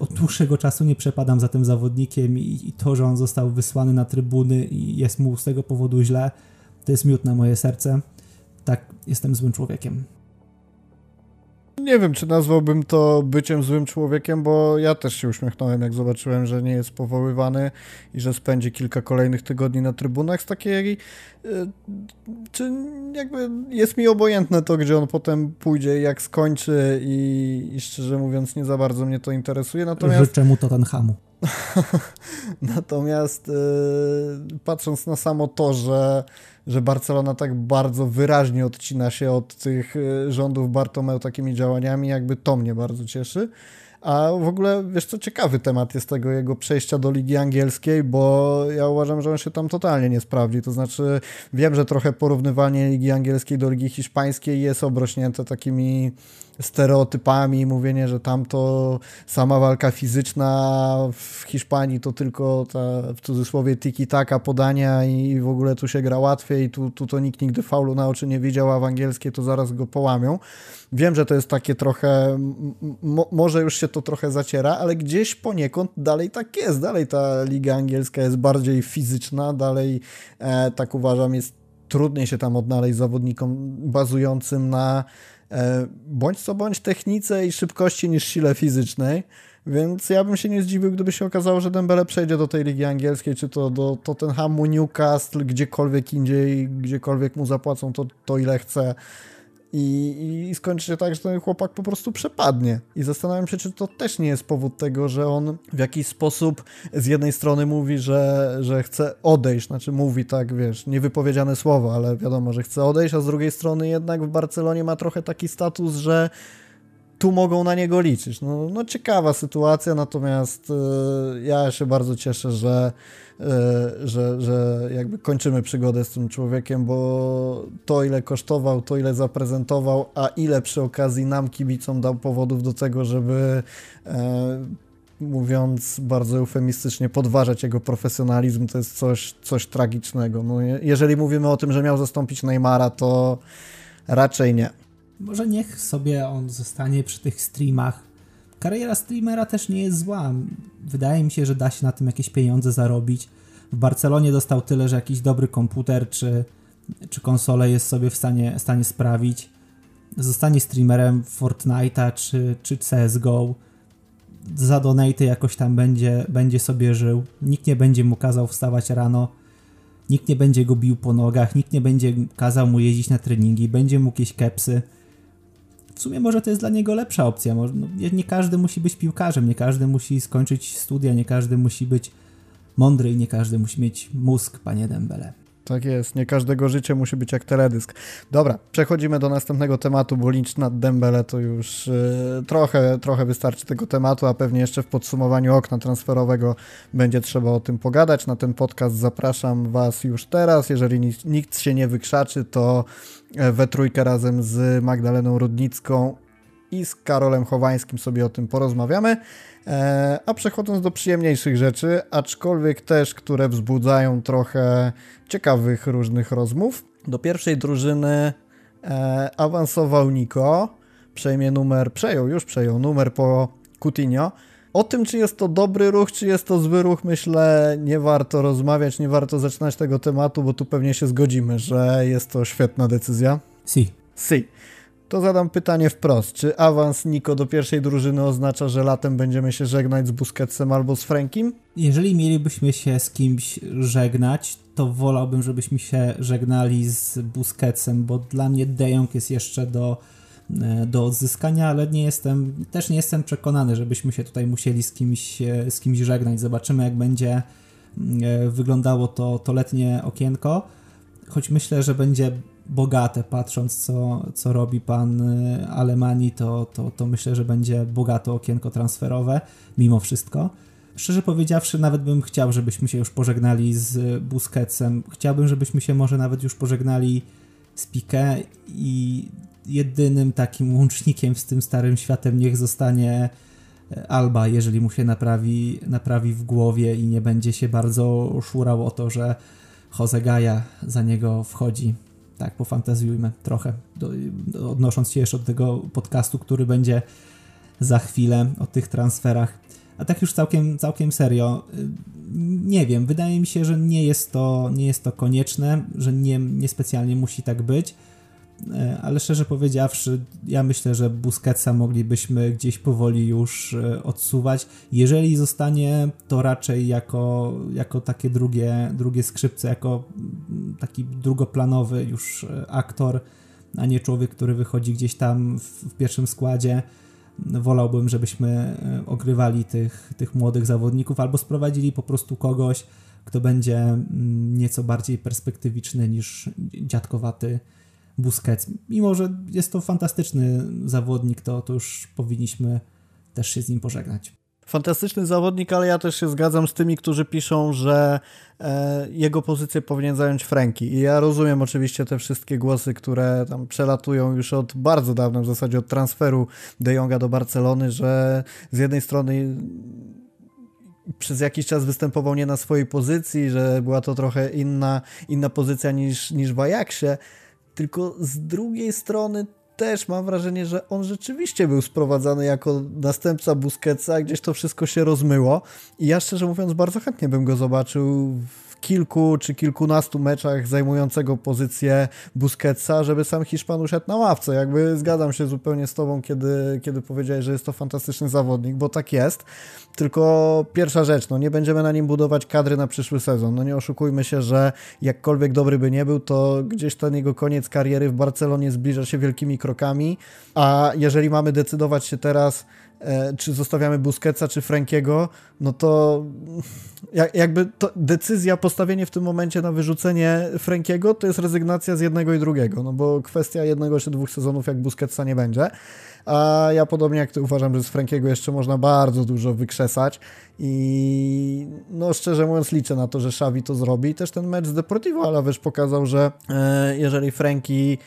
Od dłuższego czasu nie przepadam za tym zawodnikiem i, i to, że on został wysłany na trybuny i jest mu z tego powodu źle, to jest miód na moje serce. Tak, jestem złym człowiekiem. Nie wiem, czy nazwałbym to byciem złym człowiekiem, bo ja też się uśmiechnąłem, jak zobaczyłem, że nie jest powoływany i że spędzi kilka kolejnych tygodni na trybunach z takiej. E, czy jakby jest mi obojętne to, gdzie on potem pójdzie, jak skończy i, i szczerze mówiąc nie za bardzo mnie to interesuje. Natomiast... Życzę mu Tottenhamu. Natomiast yy, patrząc na samo to, że że Barcelona tak bardzo wyraźnie odcina się od tych y, rządów Bartomeu takimi działaniami, jakby to mnie bardzo cieszy. A w ogóle, wiesz co, ciekawy temat jest tego jego przejścia do Ligi Angielskiej, bo ja uważam, że on się tam totalnie nie sprawdzi. To znaczy, wiem, że trochę porównywanie Ligi Angielskiej do Ligi Hiszpańskiej jest obrośnięte takimi stereotypami, mówienie, że tam to sama walka fizyczna w Hiszpanii to tylko ta w cudzysłowie tiki-taka podania i w ogóle tu się gra łatwiej, tu, tu to nikt nigdy faulu na oczy nie widział, a w angielskiej to zaraz go połamią. Wiem, że to jest takie trochę, mo, może już się to trochę zaciera, ale gdzieś poniekąd dalej tak jest, dalej ta liga angielska jest bardziej fizyczna, dalej e, tak uważam jest trudniej się tam odnaleźć zawodnikom bazującym na bądź co bądź technice i szybkości niż sile fizycznej. Więc ja bym się nie zdziwił, gdyby się okazało, że Dembele przejdzie do tej ligi angielskiej, czy to do Tottenhamu, Newcastle, gdziekolwiek indziej, gdziekolwiek mu zapłacą to, to ile chce i, i skończy się tak, że ten chłopak po prostu przepadnie. I zastanawiam się, czy to też nie jest powód tego, że on w jakiś sposób z jednej strony mówi, że, że chce odejść, znaczy mówi tak, wiesz, niewypowiedziane słowo, ale wiadomo, że chce odejść, a z drugiej strony jednak w Barcelonie ma trochę taki status, że tu mogą na niego liczyć. No, no ciekawa sytuacja, natomiast e, ja się bardzo cieszę, że, e, że, że jakby kończymy przygodę z tym człowiekiem, bo to ile kosztował, to ile zaprezentował, a ile przy okazji nam kibicom dał powodów do tego, żeby e, mówiąc bardzo eufemistycznie, podważać jego profesjonalizm, to jest coś, coś tragicznego. No, jeżeli mówimy o tym, że miał zastąpić Neymara, to raczej nie. Może niech sobie on zostanie przy tych streamach. Kariera streamera też nie jest zła. Wydaje mi się, że da się na tym jakieś pieniądze zarobić. W Barcelonie dostał tyle, że jakiś dobry komputer czy, czy konsolę jest sobie w stanie, stanie sprawić. Zostanie streamerem Fortnite'a czy, czy CSGO. Za donaty jakoś tam będzie, będzie sobie żył. Nikt nie będzie mu kazał wstawać rano. Nikt nie będzie go bił po nogach. Nikt nie będzie kazał mu jeździć na treningi. Będzie mógł jakieś kepsy w sumie może to jest dla niego lepsza opcja. No, nie każdy musi być piłkarzem, nie każdy musi skończyć studia, nie każdy musi być mądry i nie każdy musi mieć mózg, panie Dembele. Tak jest, nie każdego życie musi być jak teledysk. Dobra, przechodzimy do następnego tematu, bo lincz nad Dembele to już yy, trochę, trochę wystarczy tego tematu, a pewnie jeszcze w podsumowaniu okna transferowego będzie trzeba o tym pogadać. Na ten podcast zapraszam Was już teraz. Jeżeli nikt, nikt się nie wykrzaczy, to e, we trójkę razem z Magdaleną Rudnicką i z Karolem Chowańskim sobie o tym porozmawiamy. E, a przechodząc do przyjemniejszych rzeczy, aczkolwiek też, które wzbudzają trochę ciekawych różnych rozmów. Do pierwszej drużyny e, awansował Nico, przejmie numer, przejął, już przejął numer po Coutinho. O tym, czy jest to dobry ruch, czy jest to zły ruch, myślę, nie warto rozmawiać, nie warto zaczynać tego tematu, bo tu pewnie się zgodzimy, że jest to świetna decyzja. Si. Si. To zadam pytanie wprost. Czy awans Niko do pierwszej drużyny oznacza, że latem będziemy się żegnać z Busquetsem albo z Frankiem? Jeżeli mielibyśmy się z kimś żegnać, to wolałbym, żebyśmy się żegnali z Busquetsem, bo dla mnie De Jong jest jeszcze do, e, do odzyskania, ale nie jestem, też nie jestem przekonany, żebyśmy się tutaj musieli z kimś, e, z kimś żegnać. Zobaczymy, jak będzie e, wyglądało to, to letnie okienko, choć myślę, że będzie bogate, patrząc co, co robi pan y, Alemanii, to, to, to myślę, że będzie bogate okienko transferowe, mimo wszystko. Szczerze powiedziawszy, nawet bym chciał, żebyśmy się już pożegnali z Busquetsem. Chciałbym, żebyśmy się może nawet już pożegnali z Piqué i jedynym takim łącznikiem z tym starym światem niech zostanie e, Alba, jeżeli mu się naprawi, naprawi w głowie i nie będzie się bardzo szurał o to, że Jose Gaja za niego wchodzi tak, pofantazjujmy trochę, do, do, odnosząc się jeszcze od tego podcastu, który będzie za chwilę o tych transferach. A tak już całkiem, całkiem serio, y, nie wiem, wydaje mi się, że nie jest to, nie jest to konieczne, że nie, nie specjalnie musi tak być. E, ale szczerze powiedziawszy, ja myślę, że Busquetsa moglibyśmy gdzieś powoli już e, odsuwać. Jeżeli zostanie, to raczej jako, jako takie drugie, drugie skrzypce, jako mm, taki drugoplanowy już e, aktor, a nie człowiek, który wychodzi gdzieś tam w, w pierwszym składzie. Wolałbym, żebyśmy ogrywali tych, tych młodych zawodników albo sprowadzili po prostu kogoś, kto będzie mm, nieco bardziej perspektywiczny niż dziadkowaty Busquets. Mimo, że jest to fantastyczny zawodnik, to, to już powinniśmy też się z nim pożegnać. Fantastyczny zawodnik, ale ja też się zgadzam z tymi, którzy piszą, że e, jego pozycję powinien zająć Franki. I ja rozumiem oczywiście te wszystkie głosy, które tam przelatują już od bardzo dawna, w zasadzie od transferu De Jonga do Barcelony, że z jednej strony przez jakiś czas występował nie na swojej pozycji, że była to trochę inna, inna pozycja niż, niż w Ajaxie, tylko z drugiej strony też mam wrażenie, że on rzeczywiście był sprowadzany jako następca Busquetsa, gdzieś to wszystko się rozmyło. I ja szczerze mówiąc bardzo chętnie bym go zobaczył w kilku czy kilkunastu meczach zajmującego pozycję Busquetsa, żeby sam Hiszpan usiadł na ławce. Jakby zgadzam się zupełnie z tobą, kiedy, kiedy powiedziałeś, że jest to fantastyczny zawodnik, bo tak jest. Tylko pierwsza rzecz, no nie będziemy na nim budować kadry na przyszły sezon. No nie oszukujmy się, że jakkolwiek dobry by nie był, to gdzieś ten jego koniec kariery w Barcelonie zbliża się wielkimi krokami, a jeżeli mamy decydować się teraz, czy zostawiamy Busquetsa, czy Frankiego, no to jakby to decyzja, postawienie w tym momencie na wyrzucenie Frankiego, to jest rezygnacja z jednego i drugiego, no bo kwestia jednego czy dwóch sezonów jak Busquetsa nie będzie. A ja podobnie jak ty uważam, że z Frankiego jeszcze można bardzo dużo wykrzesać i no szczerze mówiąc liczę na to, że Xavi to zrobi. I też ten mecz z Deportivo Alaves pokazał, że e, jeżeli Franki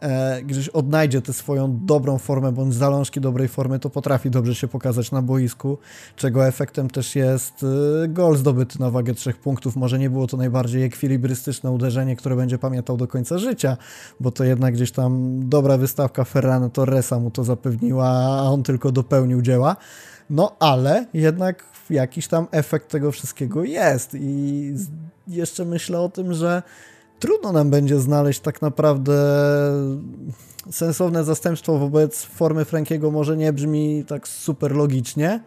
e, gdzieś odnajdzie tę swoją dobrą formę, bądź zalążki dobrej formy, to potrafi dobrze się pokazać na boisku, czego efektem też jest e, gol zdobyty na wagę trzech punktów. Może nie było to najbardziej ekwilibrystyczne uderzenie, które będzie pamiętał do końca życia, bo to jednak gdzieś tam dobra wystawka Ferrana Torresa mu to zapewniła, a on tylko dopełnił dzieła. No ale jednak jakiś tam efekt tego wszystkiego jest i jeszcze myślę o tym, że trudno nam będzie znaleźć tak naprawdę sensowne zastępstwo wobec formy Frankiego może nie brzmi tak super logicznie,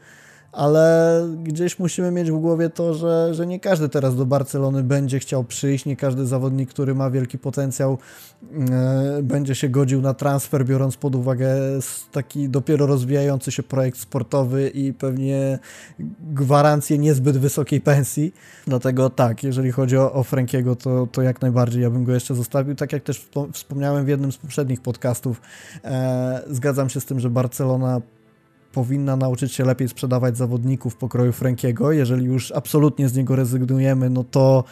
ale gdzieś musimy mieć w głowie to, że, że nie każdy teraz do Barcelony będzie chciał przyjść, nie każdy zawodnik, który ma wielki potencjał, e, będzie się godził na transfer, biorąc pod uwagę taki dopiero rozwijający się projekt sportowy i pewnie gwarancję niezbyt wysokiej pensji. Dlatego tak, jeżeli chodzi o, o Frankiego, to, to jak najbardziej ja bym go jeszcze zostawił. Tak jak też wspomniałem w jednym z poprzednich podcastów, e, zgadzam się z tym, że Barcelona powinna nauczyć się lepiej sprzedawać zawodników pokroju Frankiego. Jeżeli już absolutnie z niego rezygnujemy, no to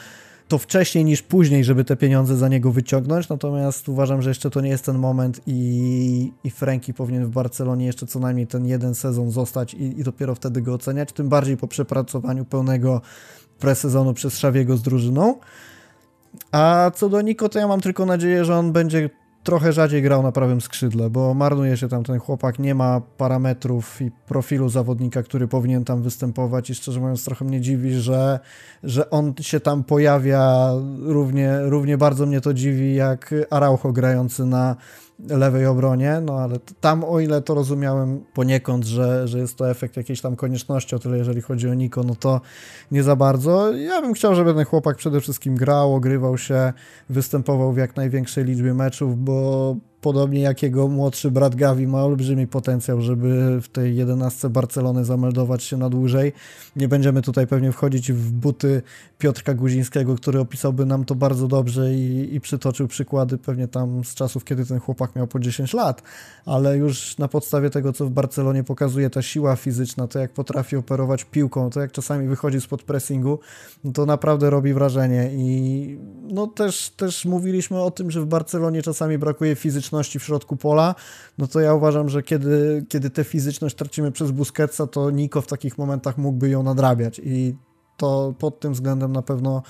to wcześniej niż później, żeby te pieniądze za niego wyciągnąć, natomiast uważam, że jeszcze to nie jest ten moment i, i Franki powinien w Barcelonie jeszcze co najmniej ten jeden sezon zostać i, i dopiero wtedy go oceniać, tym bardziej po przepracowaniu pełnego presezonu przez Szawiego z drużyną. A co do Niko, to ja mam tylko nadzieję, że on będzie trochę rzadziej grał na prawym skrzydle, bo marnuje się tam ten chłopak, nie ma parametrów i profilu zawodnika, który powinien tam występować i szczerze mówiąc trochę mnie dziwi, że, że on się tam pojawia, równie, równie bardzo mnie to dziwi jak Araujo grający na lewej obronie, no ale tam o ile to rozumiałem poniekąd, że, że jest to efekt jakiejś tam konieczności, o tyle jeżeli chodzi o Niko, no to nie za bardzo. Ja bym chciał, żeby ten chłopak przede wszystkim grał, ogrywał się, występował w jak największej liczbie meczów, bo podobnie jak jego młodszy brat Gavi ma olbrzymi potencjał, żeby w tej jedenastce Barcelony zameldować się na dłużej. Nie będziemy tutaj pewnie wchodzić w buty Piotrka Guzińskiego, który opisałby nam to bardzo dobrze i, i przytoczył przykłady pewnie tam z czasów, kiedy ten chłopak miał po 10 lat, ale już na podstawie tego, co w Barcelonie pokazuje ta siła fizyczna, to jak potrafi operować piłką, to jak czasami wychodzi spod pressingu, no to naprawdę robi wrażenie. I no też, też mówiliśmy o tym, że w Barcelonie czasami brakuje fizyczności fizyczności w środku pola, no to ja uważam, że kiedy, kiedy tę fizyczność tracimy przez Busquetsa, to Niko w takich momentach mógłby ją nadrabiać i to pod tym względem na pewno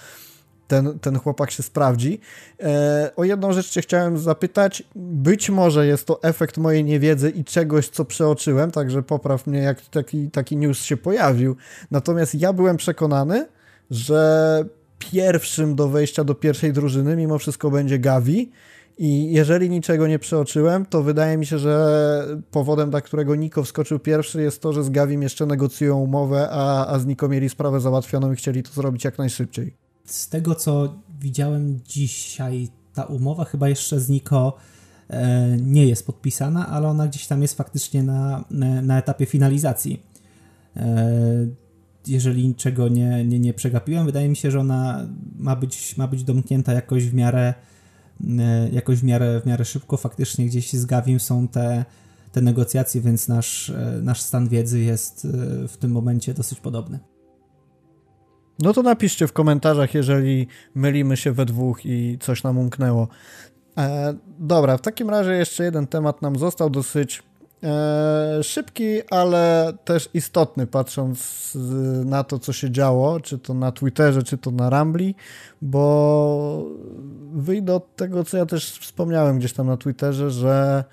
ten, ten chłopak się sprawdzi. E, o jedną rzecz cię chciałem zapytać. Być może jest to efekt mojej niewiedzy i czegoś, co przeoczyłem, także popraw mnie, jak taki, taki news się pojawił. Natomiast ja byłem przekonany, że pierwszym do wejścia do pierwszej drużyny mimo wszystko będzie Gavi i jeżeli niczego nie przeoczyłem, to wydaje mi się, że powodem, dla którego Niko wskoczył pierwszy, jest to, że z Gawim jeszcze negocjują umowę, a, a z Niko mieli sprawę załatwioną i chcieli to zrobić jak najszybciej. Z tego, co widziałem dzisiaj, ta umowa chyba jeszcze z Niko e, nie jest podpisana, ale ona gdzieś tam jest faktycznie na, na etapie finalizacji. E, jeżeli niczego nie, nie, nie przegapiłem, wydaje mi się, że ona ma być, ma być domknięta jakoś w miarę jakoś w miarę, w miarę szybko. Faktycznie gdzieś z Gawim są te, te negocjacje, więc nasz, e, nasz stan wiedzy jest e, w tym momencie dosyć podobny. No to napiszcie w komentarzach, jeżeli mylimy się we dwóch i coś nam umknęło. E, dobra, w takim razie jeszcze jeden temat nam został dosyć E, szybki, ale też istotny, patrząc na to, co się działo, czy to na Twitterze, czy to na Rambli, bo wyjdę od tego, co ja też wspomniałem gdzieś tam na Twitterze, że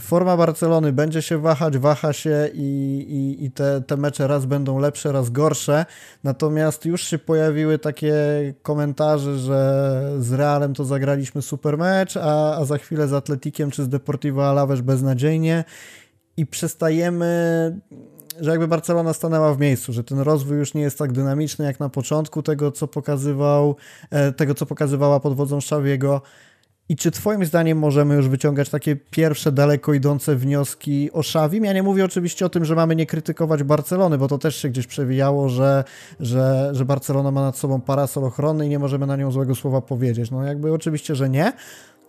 forma Barcelony będzie się wahać, waha się i, i, i te, te mecze raz będą lepsze, raz gorsze. Natomiast już się pojawiły takie komentarze, że z Realem to zagraliśmy super mecz, a, a za chwilę z Atletikiem czy z Deportivo Alaves beznadziejnie i przestajemy, że jakby Barcelona stanęła w miejscu, że ten rozwój już nie jest tak dynamiczny jak na początku tego, co pokazywał, e, tego, co pokazywała pod wodzą Szawiego. I czy Twoim zdaniem możemy już wyciągać takie pierwsze daleko idące wnioski o Szawim? Ja nie mówię oczywiście o tym, że mamy nie krytykować Barcelony, bo to też się gdzieś przewijało, że, że, że Barcelona ma nad sobą parasol ochronny i nie możemy na nią złego słowa powiedzieć. No jakby oczywiście, że nie,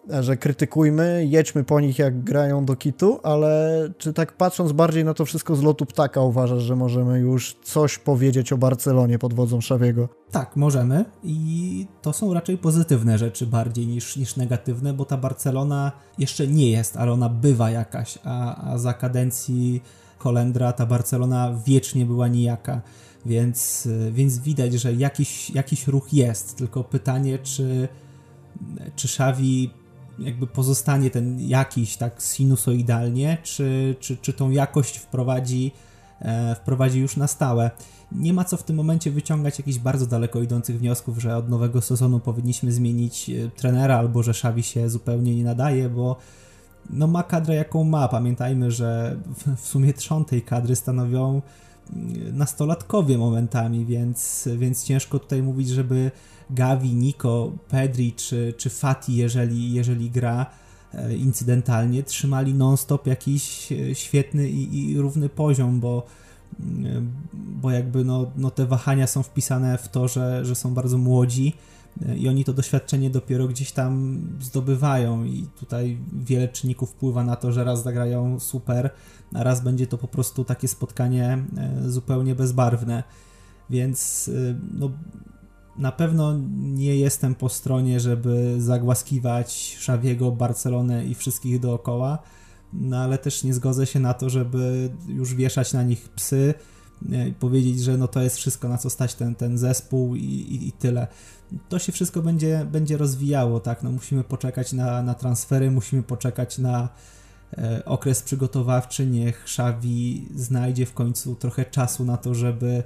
że krytykujmy, jedźmy po nich jak grają do kitu, ale czy tak patrząc bardziej na to wszystko z lotu ptaka uważasz, że możemy już coś powiedzieć o Barcelonie pod wodzą Szawiego? Tak, możemy i to są raczej pozytywne rzeczy bardziej niż, niż negatywne, bo ta Barcelona jeszcze nie jest, ale ona bywa jakaś, a, a za kadencji Kolendra ta Barcelona wiecznie była nijaka. Więc, więc widać, że jakiś, jakiś ruch jest, tylko pytanie, czy, czy Xavi jakby pozostanie ten jakiś tak sinusoidalnie, czy, czy, czy tą jakość wprowadzi, e, wprowadzi już na stałe. Nie ma co w tym momencie wyciągać jakichś bardzo daleko idących wniosków, że od nowego sezonu powinniśmy zmienić e, trenera albo że Xavi się zupełnie nie nadaje, bo no ma kadrę jaką ma. Pamiętajmy, że w, w sumie trzon tej kadry stanowią nastolatkowie momentami, więc, więc ciężko tutaj mówić, żeby Gavi, Nico, Pedri czy, czy Fati, jeżeli, jeżeli gra e, incydentalnie, trzymali non-stop jakiś e, świetny i, i równy poziom, bo, mm, bo jakby no, no te wahania są wpisane w to, że, że są bardzo młodzi i oni to doświadczenie dopiero gdzieś tam zdobywają i tutaj wiele czynników wpływa na to, że raz zagrają super, a raz będzie to po prostu takie spotkanie zupełnie bezbarwne. Więc no, na pewno nie jestem po stronie, żeby zagłaskiwać Szawiego, Barcelonę i wszystkich dookoła, no ale też nie zgodzę się na to, żeby już wieszać na nich psy i powiedzieć, że no to jest wszystko, na co stać ten, ten zespół i, i, i tyle. To się wszystko będzie, będzie rozwijało, tak? No musimy poczekać na, na transfery, musimy poczekać na e, okres przygotowawczy, niech Xavi znajdzie w końcu trochę czasu na to, żeby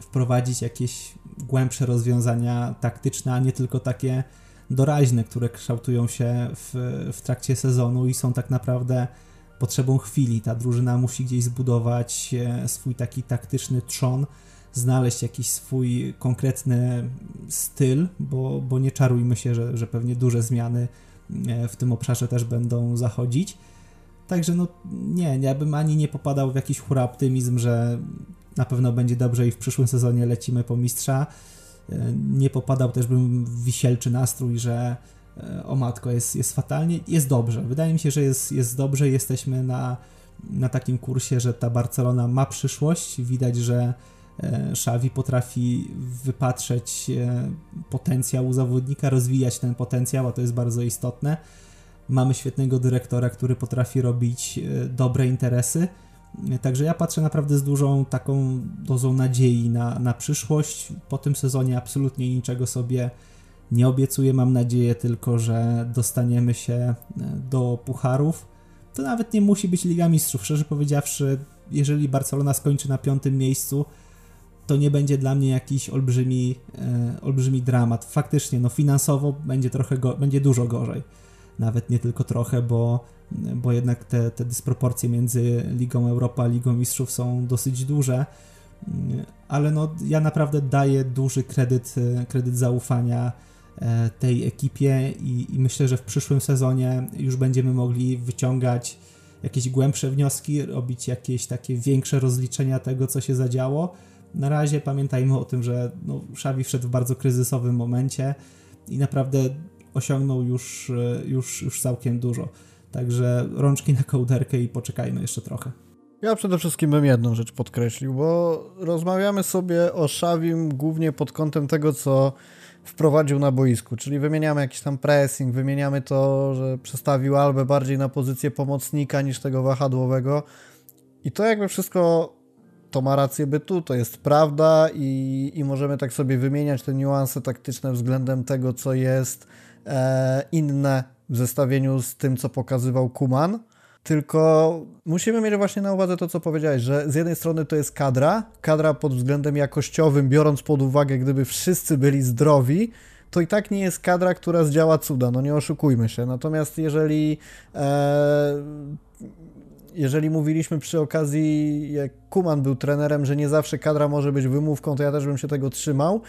wprowadzić jakieś głębsze rozwiązania taktyczne, a nie tylko takie doraźne, które kształtują się w, w trakcie sezonu i są tak naprawdę potrzebą chwili. Ta drużyna musi gdzieś zbudować e, swój taki taktyczny trzon, znaleźć jakiś swój konkretny styl, bo, bo nie czarujmy się, że, że pewnie duże zmiany e, w tym obszarze też będą zachodzić. Także no nie, ja bym ani nie popadał w jakiś hura optymizm, że na pewno będzie dobrze i w przyszłym sezonie lecimy po mistrza. E, nie popadał też bym w wisielczy nastrój, że e, o matko, jest, jest fatalnie. Jest dobrze. Wydaje mi się, że jest, jest dobrze. Jesteśmy na, na takim kursie, że ta Barcelona ma przyszłość. Widać, że e, Xavi potrafi wypatrzeć potencjał u zawodnika, rozwijać ten potencjał, a to jest bardzo istotne. Mamy świetnego dyrektora, który potrafi robić dobre interesy Także ja patrzę naprawdę z dużą taką dozą nadziei na, na przyszłość. Po tym sezonie absolutnie niczego sobie nie obiecuję. Mam nadzieję tylko, że dostaniemy się e, do pucharów. To nawet nie musi być Liga Mistrzów. Szczerze powiedziawszy, jeżeli Barcelona skończy na piątym miejscu, to nie będzie dla mnie jakiś olbrzymi, e, olbrzymi dramat. Faktycznie, no finansowo będzie trochę, go, będzie dużo gorzej. Nawet nie tylko trochę, bo bo jednak te, te dysproporcje między Ligą Europa a Ligą Mistrzów są dosyć duże, ale no, ja naprawdę daję duży kredyt, kredyt zaufania e, tej ekipie i, i myślę, że w przyszłym sezonie już będziemy mogli wyciągać jakieś głębsze wnioski, robić jakieś takie większe rozliczenia tego, co się zadziało. Na razie pamiętajmy o tym, że no, Xavi wszedł w bardzo kryzysowym momencie i naprawdę osiągnął już, e, już, już całkiem dużo. Także rączki na kołderkę i poczekajmy jeszcze trochę. Ja przede wszystkim bym jedną rzecz podkreślił, bo rozmawiamy sobie o Szawim głównie pod kątem tego, co wprowadził na boisku, czyli wymieniamy jakiś tam pressing, wymieniamy to, że przestawił Albę bardziej na pozycję pomocnika niż tego wahadłowego i to jakby wszystko to ma rację bytu, to jest prawda i, i możemy tak sobie wymieniać te niuanse taktyczne względem tego, co jest e, inne w zestawieniu z tym, co pokazywał Kuman. Tylko musimy mieć właśnie na uwadze to, co powiedziałeś, że z jednej strony to jest kadra, kadra pod względem jakościowym, biorąc pod uwagę, gdyby wszyscy byli zdrowi, to i tak nie jest kadra, która zdziała cuda, no nie oszukujmy się. Natomiast jeżeli e, jeżeli mówiliśmy przy okazji, jak Kuman był trenerem, że nie zawsze kadra może być wymówką, to ja też bym się tego trzymał.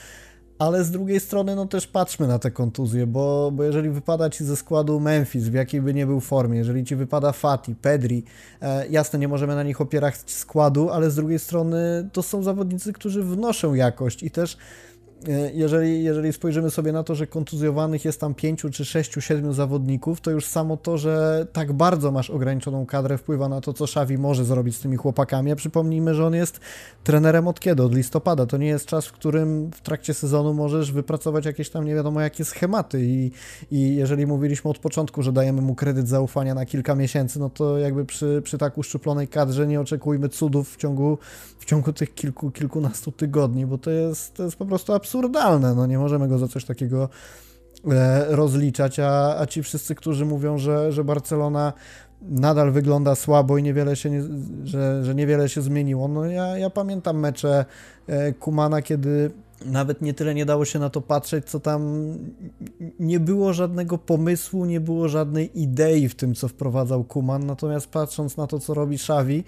Ale z drugiej strony no też patrzmy na te kontuzje, bo, bo jeżeli wypada Ci ze składu Memphis, w jakiej by nie był formie, jeżeli Ci wypada Fati, Pedri, e, jasne, nie możemy na nich opierać składu, ale z drugiej strony to są zawodnicy, którzy wnoszą jakość i też jeżeli, jeżeli spojrzymy sobie na to, że kontuzjowanych jest tam pięciu czy sześciu, siedmiu zawodników, to już samo to, że tak bardzo masz ograniczoną kadrę wpływa na to, co Xavi może zrobić z tymi chłopakami. A przypomnijmy, że on jest trenerem od kiedy? Od listopada. To nie jest czas, w którym w trakcie sezonu możesz wypracować jakieś tam nie wiadomo jakie schematy i, i jeżeli mówiliśmy od początku, że dajemy mu kredyt zaufania na kilka miesięcy, no to jakby przy, przy tak uszczuplonej kadrze nie oczekujmy cudów w ciągu, w ciągu tych kilku, kilkunastu tygodni, bo to jest, to jest po prostu absurdalne. No nie możemy go za coś takiego e, rozliczać, a, a ci wszyscy, którzy mówią, że, że Barcelona nadal wygląda słabo i niewiele się, nie, że, że niewiele się zmieniło. No ja, ja pamiętam mecze e, Kumana, kiedy nawet nie tyle nie dało się na to patrzeć, co tam nie było żadnego pomysłu, nie było żadnej idei w tym, co wprowadzał Kuman. Natomiast patrząc na to, co robi Xavi,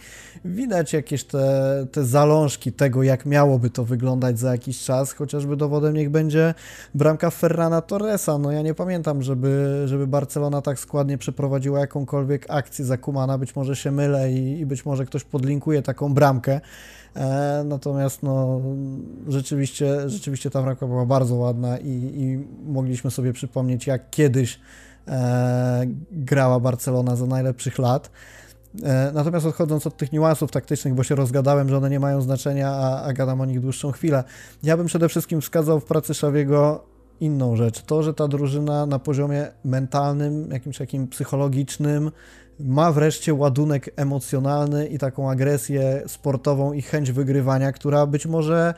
widać jakieś te, te zalążki tego, jak miałoby to wyglądać za jakiś czas. Chociażby dowodem niech będzie bramka Ferrana Torresa. No ja nie pamiętam, żeby, żeby Barcelona tak składnie przeprowadziła jakąkolwiek akcję za Kumana. Być może się mylę i, i być może ktoś podlinkuje taką bramkę. E, natomiast no, rzeczywiście, rzeczywiście ta bramka była bardzo ładna i, i mogliśmy sobie przypomnieć, jak kiedyś e, grała Barcelona za najlepszych lat. E, natomiast odchodząc od tych niuansów taktycznych, bo się rozgadałem, że one nie mają znaczenia, a, a gadam o nich dłuższą chwilę, ja bym przede wszystkim wskazał w pracy Szawiego inną rzecz. To, że ta drużyna na poziomie mentalnym, jakimś takim psychologicznym, ma wreszcie ładunek emocjonalny i taką agresję sportową i chęć wygrywania, która być może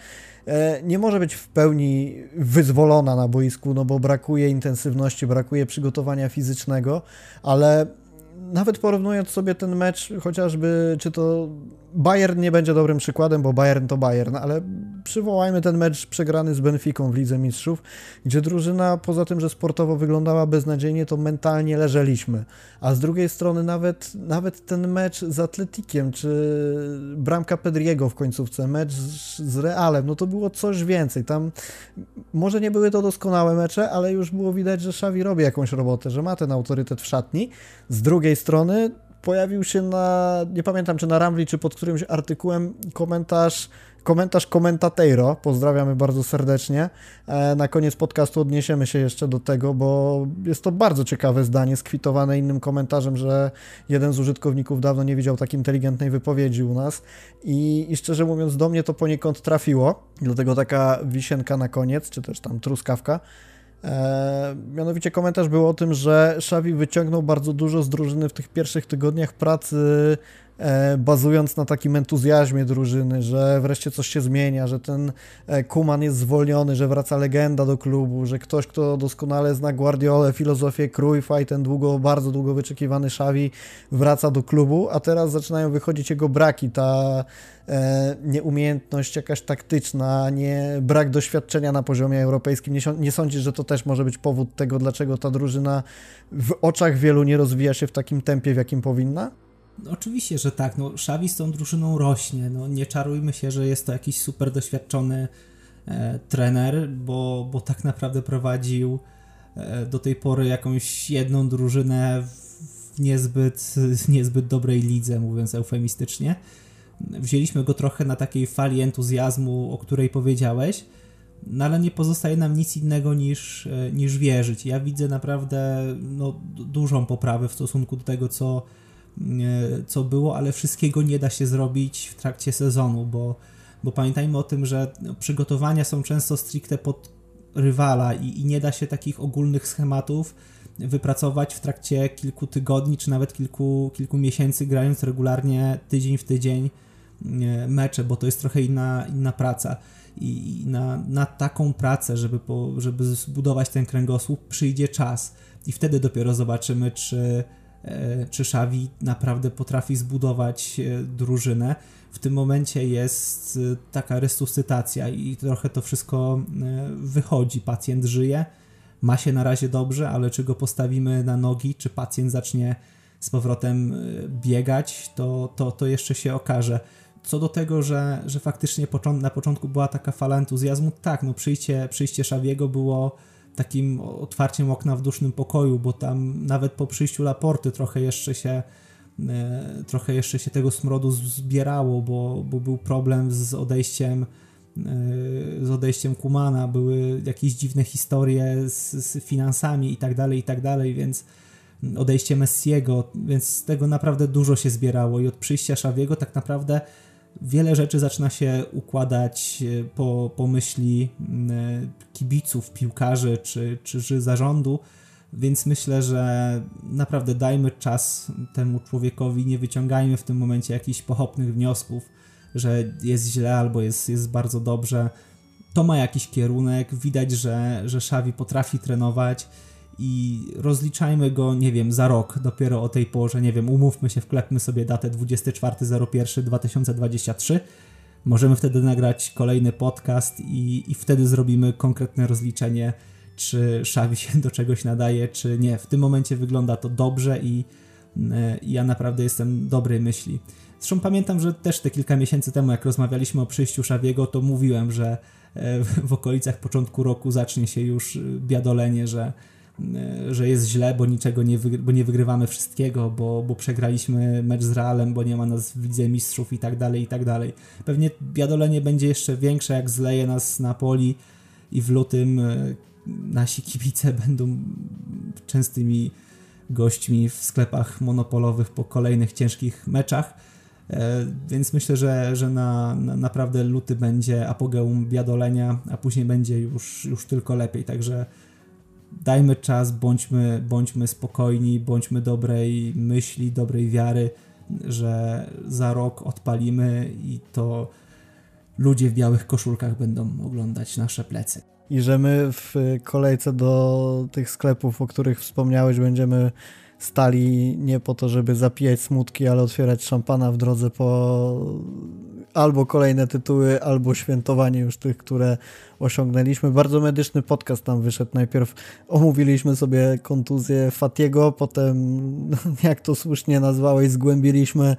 nie może być w pełni wyzwolona na boisku, no bo brakuje intensywności, brakuje przygotowania fizycznego, ale nawet porównując sobie ten mecz, chociażby czy to Bayern nie będzie dobrym przykładem, bo Bayern to Bayern, ale przywołajmy ten mecz przegrany z Benficą w Lidze Mistrzów, gdzie drużyna poza tym, że sportowo wyglądała beznadziejnie, to mentalnie leżeliśmy. A z drugiej strony nawet, nawet ten mecz z Atletikiem, czy bramka Pedriego w końcówce, mecz z, z Realem, no to było coś więcej. Tam może nie były to doskonałe mecze, ale już było widać, że Xavi robi jakąś robotę, że ma ten autorytet w szatni. Z drugiej strony pojawił się na, nie pamiętam czy na Ramli, czy pod którymś artykułem komentarz komentarz komentateiro, pozdrawiamy bardzo serdecznie. E, na koniec podcastu odniesiemy się jeszcze do tego, bo jest to bardzo ciekawe zdanie, skwitowane innym komentarzem, że jeden z użytkowników dawno nie widział tak inteligentnej wypowiedzi u nas i, i szczerze mówiąc do mnie to poniekąd trafiło, dlatego taka wisienka na koniec, czy też tam truskawka. E, mianowicie komentarz był o tym, że Xavi wyciągnął bardzo dużo z drużyny w tych pierwszych tygodniach pracy bazując na takim entuzjazmie drużyny, że wreszcie coś się zmienia, że ten e, Kuman jest zwolniony, że wraca legenda do klubu, że ktoś, kto doskonale zna Guardiolę, filozofię Cruyffa i ten długo, bardzo długo wyczekiwany Xavi wraca do klubu, a teraz zaczynają wychodzić jego braki, ta e, nieumiejętność jakaś taktyczna, nie brak doświadczenia na poziomie europejskim. Nie, nie sądzisz, że to też może być powód tego, dlaczego ta drużyna w oczach wielu nie rozwija się w takim tempie, w jakim powinna? No, oczywiście, że tak. No, z tą drużyną rośnie. No, nie czarujmy się, że jest to jakiś super doświadczony e, trener, bo, bo tak naprawdę prowadził e, do tej pory jakąś jedną drużynę w niezbyt, niezbyt dobrej lidze, mówiąc eufemistycznie. Wzięliśmy go trochę na takiej fali entuzjazmu, o której powiedziałeś, no ale nie pozostaje nam nic innego niż, e, niż wierzyć. Ja widzę naprawdę no, dużą poprawę w stosunku do tego, co co było, ale wszystkiego nie da się zrobić w trakcie sezonu, bo, bo pamiętajmy o tym, że przygotowania są często stricte pod rywala i, i nie da się takich ogólnych schematów wypracować w trakcie kilku tygodni, czy nawet kilku, kilku miesięcy, grając regularnie tydzień w tydzień mecze, bo to jest trochę inna, inna praca. I na, na taką pracę, żeby, po, żeby zbudować ten kręgosłup, przyjdzie czas. I wtedy dopiero zobaczymy, czy, E, czy Xavi naprawdę potrafi zbudować e, drużynę. W tym momencie jest e, taka resuscytacja i trochę to wszystko wychodzi. Pacjent żyje, ma się na razie dobrze, ale czy go postawimy na nogi, czy pacjent zacznie z powrotem biegać, to, to, to jeszcze się okaże. Co do tego, że, że faktycznie na początku była taka fala entuzjazmu, tak, no przyjście, przyjście Szawiego było takim otwarciem okna w dusznym pokoju, bo tam nawet po przyjściu Laporty trochę jeszcze się e, trochę jeszcze się tego smrodu zbierało, bo, bo był problem z odejściem z odejściem Kumana, były jakieś dziwne historie z, z finansami i tak dalej, i tak dalej, więc odejście Messiego, więc z tego naprawdę dużo się zbierało i od przyjścia Szawiego tak naprawdę wiele rzeczy zaczyna się układać e, po, po myśli kibiców, piłkarzy czy, czy zarządu, więc myślę, że naprawdę dajmy czas temu człowiekowi, nie wyciągajmy w tym momencie jakichś pochopnych wniosków, że jest źle albo jest, jest bardzo dobrze. To ma jakiś kierunek, widać, że, że Szawi potrafi trenować i rozliczajmy go, nie wiem, za rok dopiero o tej porze, nie wiem, umówmy się, wklepmy sobie datę 24.01.2023. Możemy wtedy nagrać kolejny podcast i, i wtedy zrobimy konkretne rozliczenie, czy Szawi się do czegoś nadaje, czy nie. W tym momencie wygląda to dobrze i, i ja naprawdę jestem dobrej myśli. Zresztą pamiętam, że też te kilka miesięcy temu, jak rozmawialiśmy o przyjściu Szawiego, to mówiłem, że e, w okolicach początku roku zacznie się już biadolenie, że, e, że jest źle, bo niczego nie, bo nie wygrywamy wszystkiego, bo, bo przegraliśmy mecz z Realem, bo nie ma nas w Lidze Mistrzów i tak dalej, i tak dalej. Pewnie biadolenie będzie jeszcze większe, jak zleje nas na poli i w lutym e, nasi kibice będą częstymi gośćmi w sklepach monopolowych po kolejnych ciężkich meczach E, więc myślę, że, że na, na, naprawdę luty będzie apogeum biadolenia, a później będzie już, już tylko lepiej. Także dajmy czas, bądźmy, bądźmy spokojni, bądźmy dobrej myśli, dobrej wiary, że za rok odpalimy i to ludzie w białych koszulkach będą oglądać nasze plecy. I że my w kolejce do tych sklepów, o których wspomniałeś, będziemy stali nie po to, żeby zapijać smutki, ale otwierać szampana w drodze po albo kolejne tytuły, albo świętowanie już tych, które osiągnęliśmy. Bardzo medyczny podcast tam wyszedł. Najpierw omówiliśmy sobie kontuzję Fatiego, potem, jak to słusznie nazwałeś, zgłębiliśmy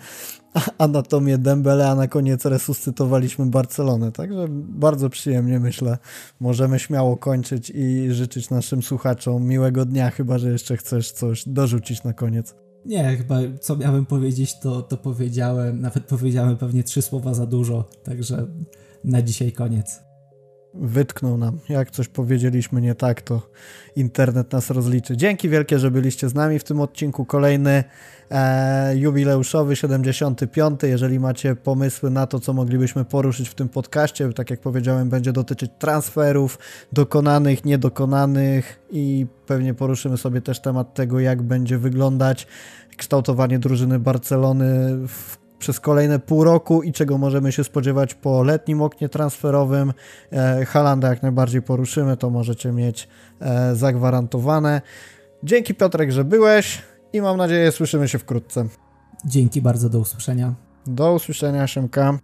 anatomię Dembele, a na koniec resuscytowaliśmy Barcelonę. Także bardzo przyjemnie myślę. Możemy śmiało kończyć i życzyć naszym słuchaczom miłego dnia, chyba że jeszcze chcesz coś dorzucić na koniec. Nie, chyba co miałem powiedzieć, to, to powiedziałem. Nawet powiedziałem pewnie trzy słowa za dużo, także na dzisiaj koniec. Wytknął nam. Jak coś powiedzieliśmy nie tak, to internet nas rozliczy. Dzięki wielkie, że byliście z nami w tym odcinku. Kolejny e, jubileuszowy, 75. Jeżeli macie pomysły na to, co moglibyśmy poruszyć w tym podcaście, tak jak powiedziałem, będzie dotyczyć transferów dokonanych, niedokonanych i pewnie poruszymy sobie też temat tego, jak będzie wyglądać kształtowanie drużyny Barcelony w przez kolejne pół roku i czego możemy się spodziewać po letnim oknie transferowym. E, Halanda jak najbardziej poruszymy, to możecie mieć e, zagwarantowane. Dzięki Piotrek, że byłeś i mam nadzieję słyszymy się wkrótce. Dzięki bardzo, do usłyszenia. Do usłyszenia, Siemka.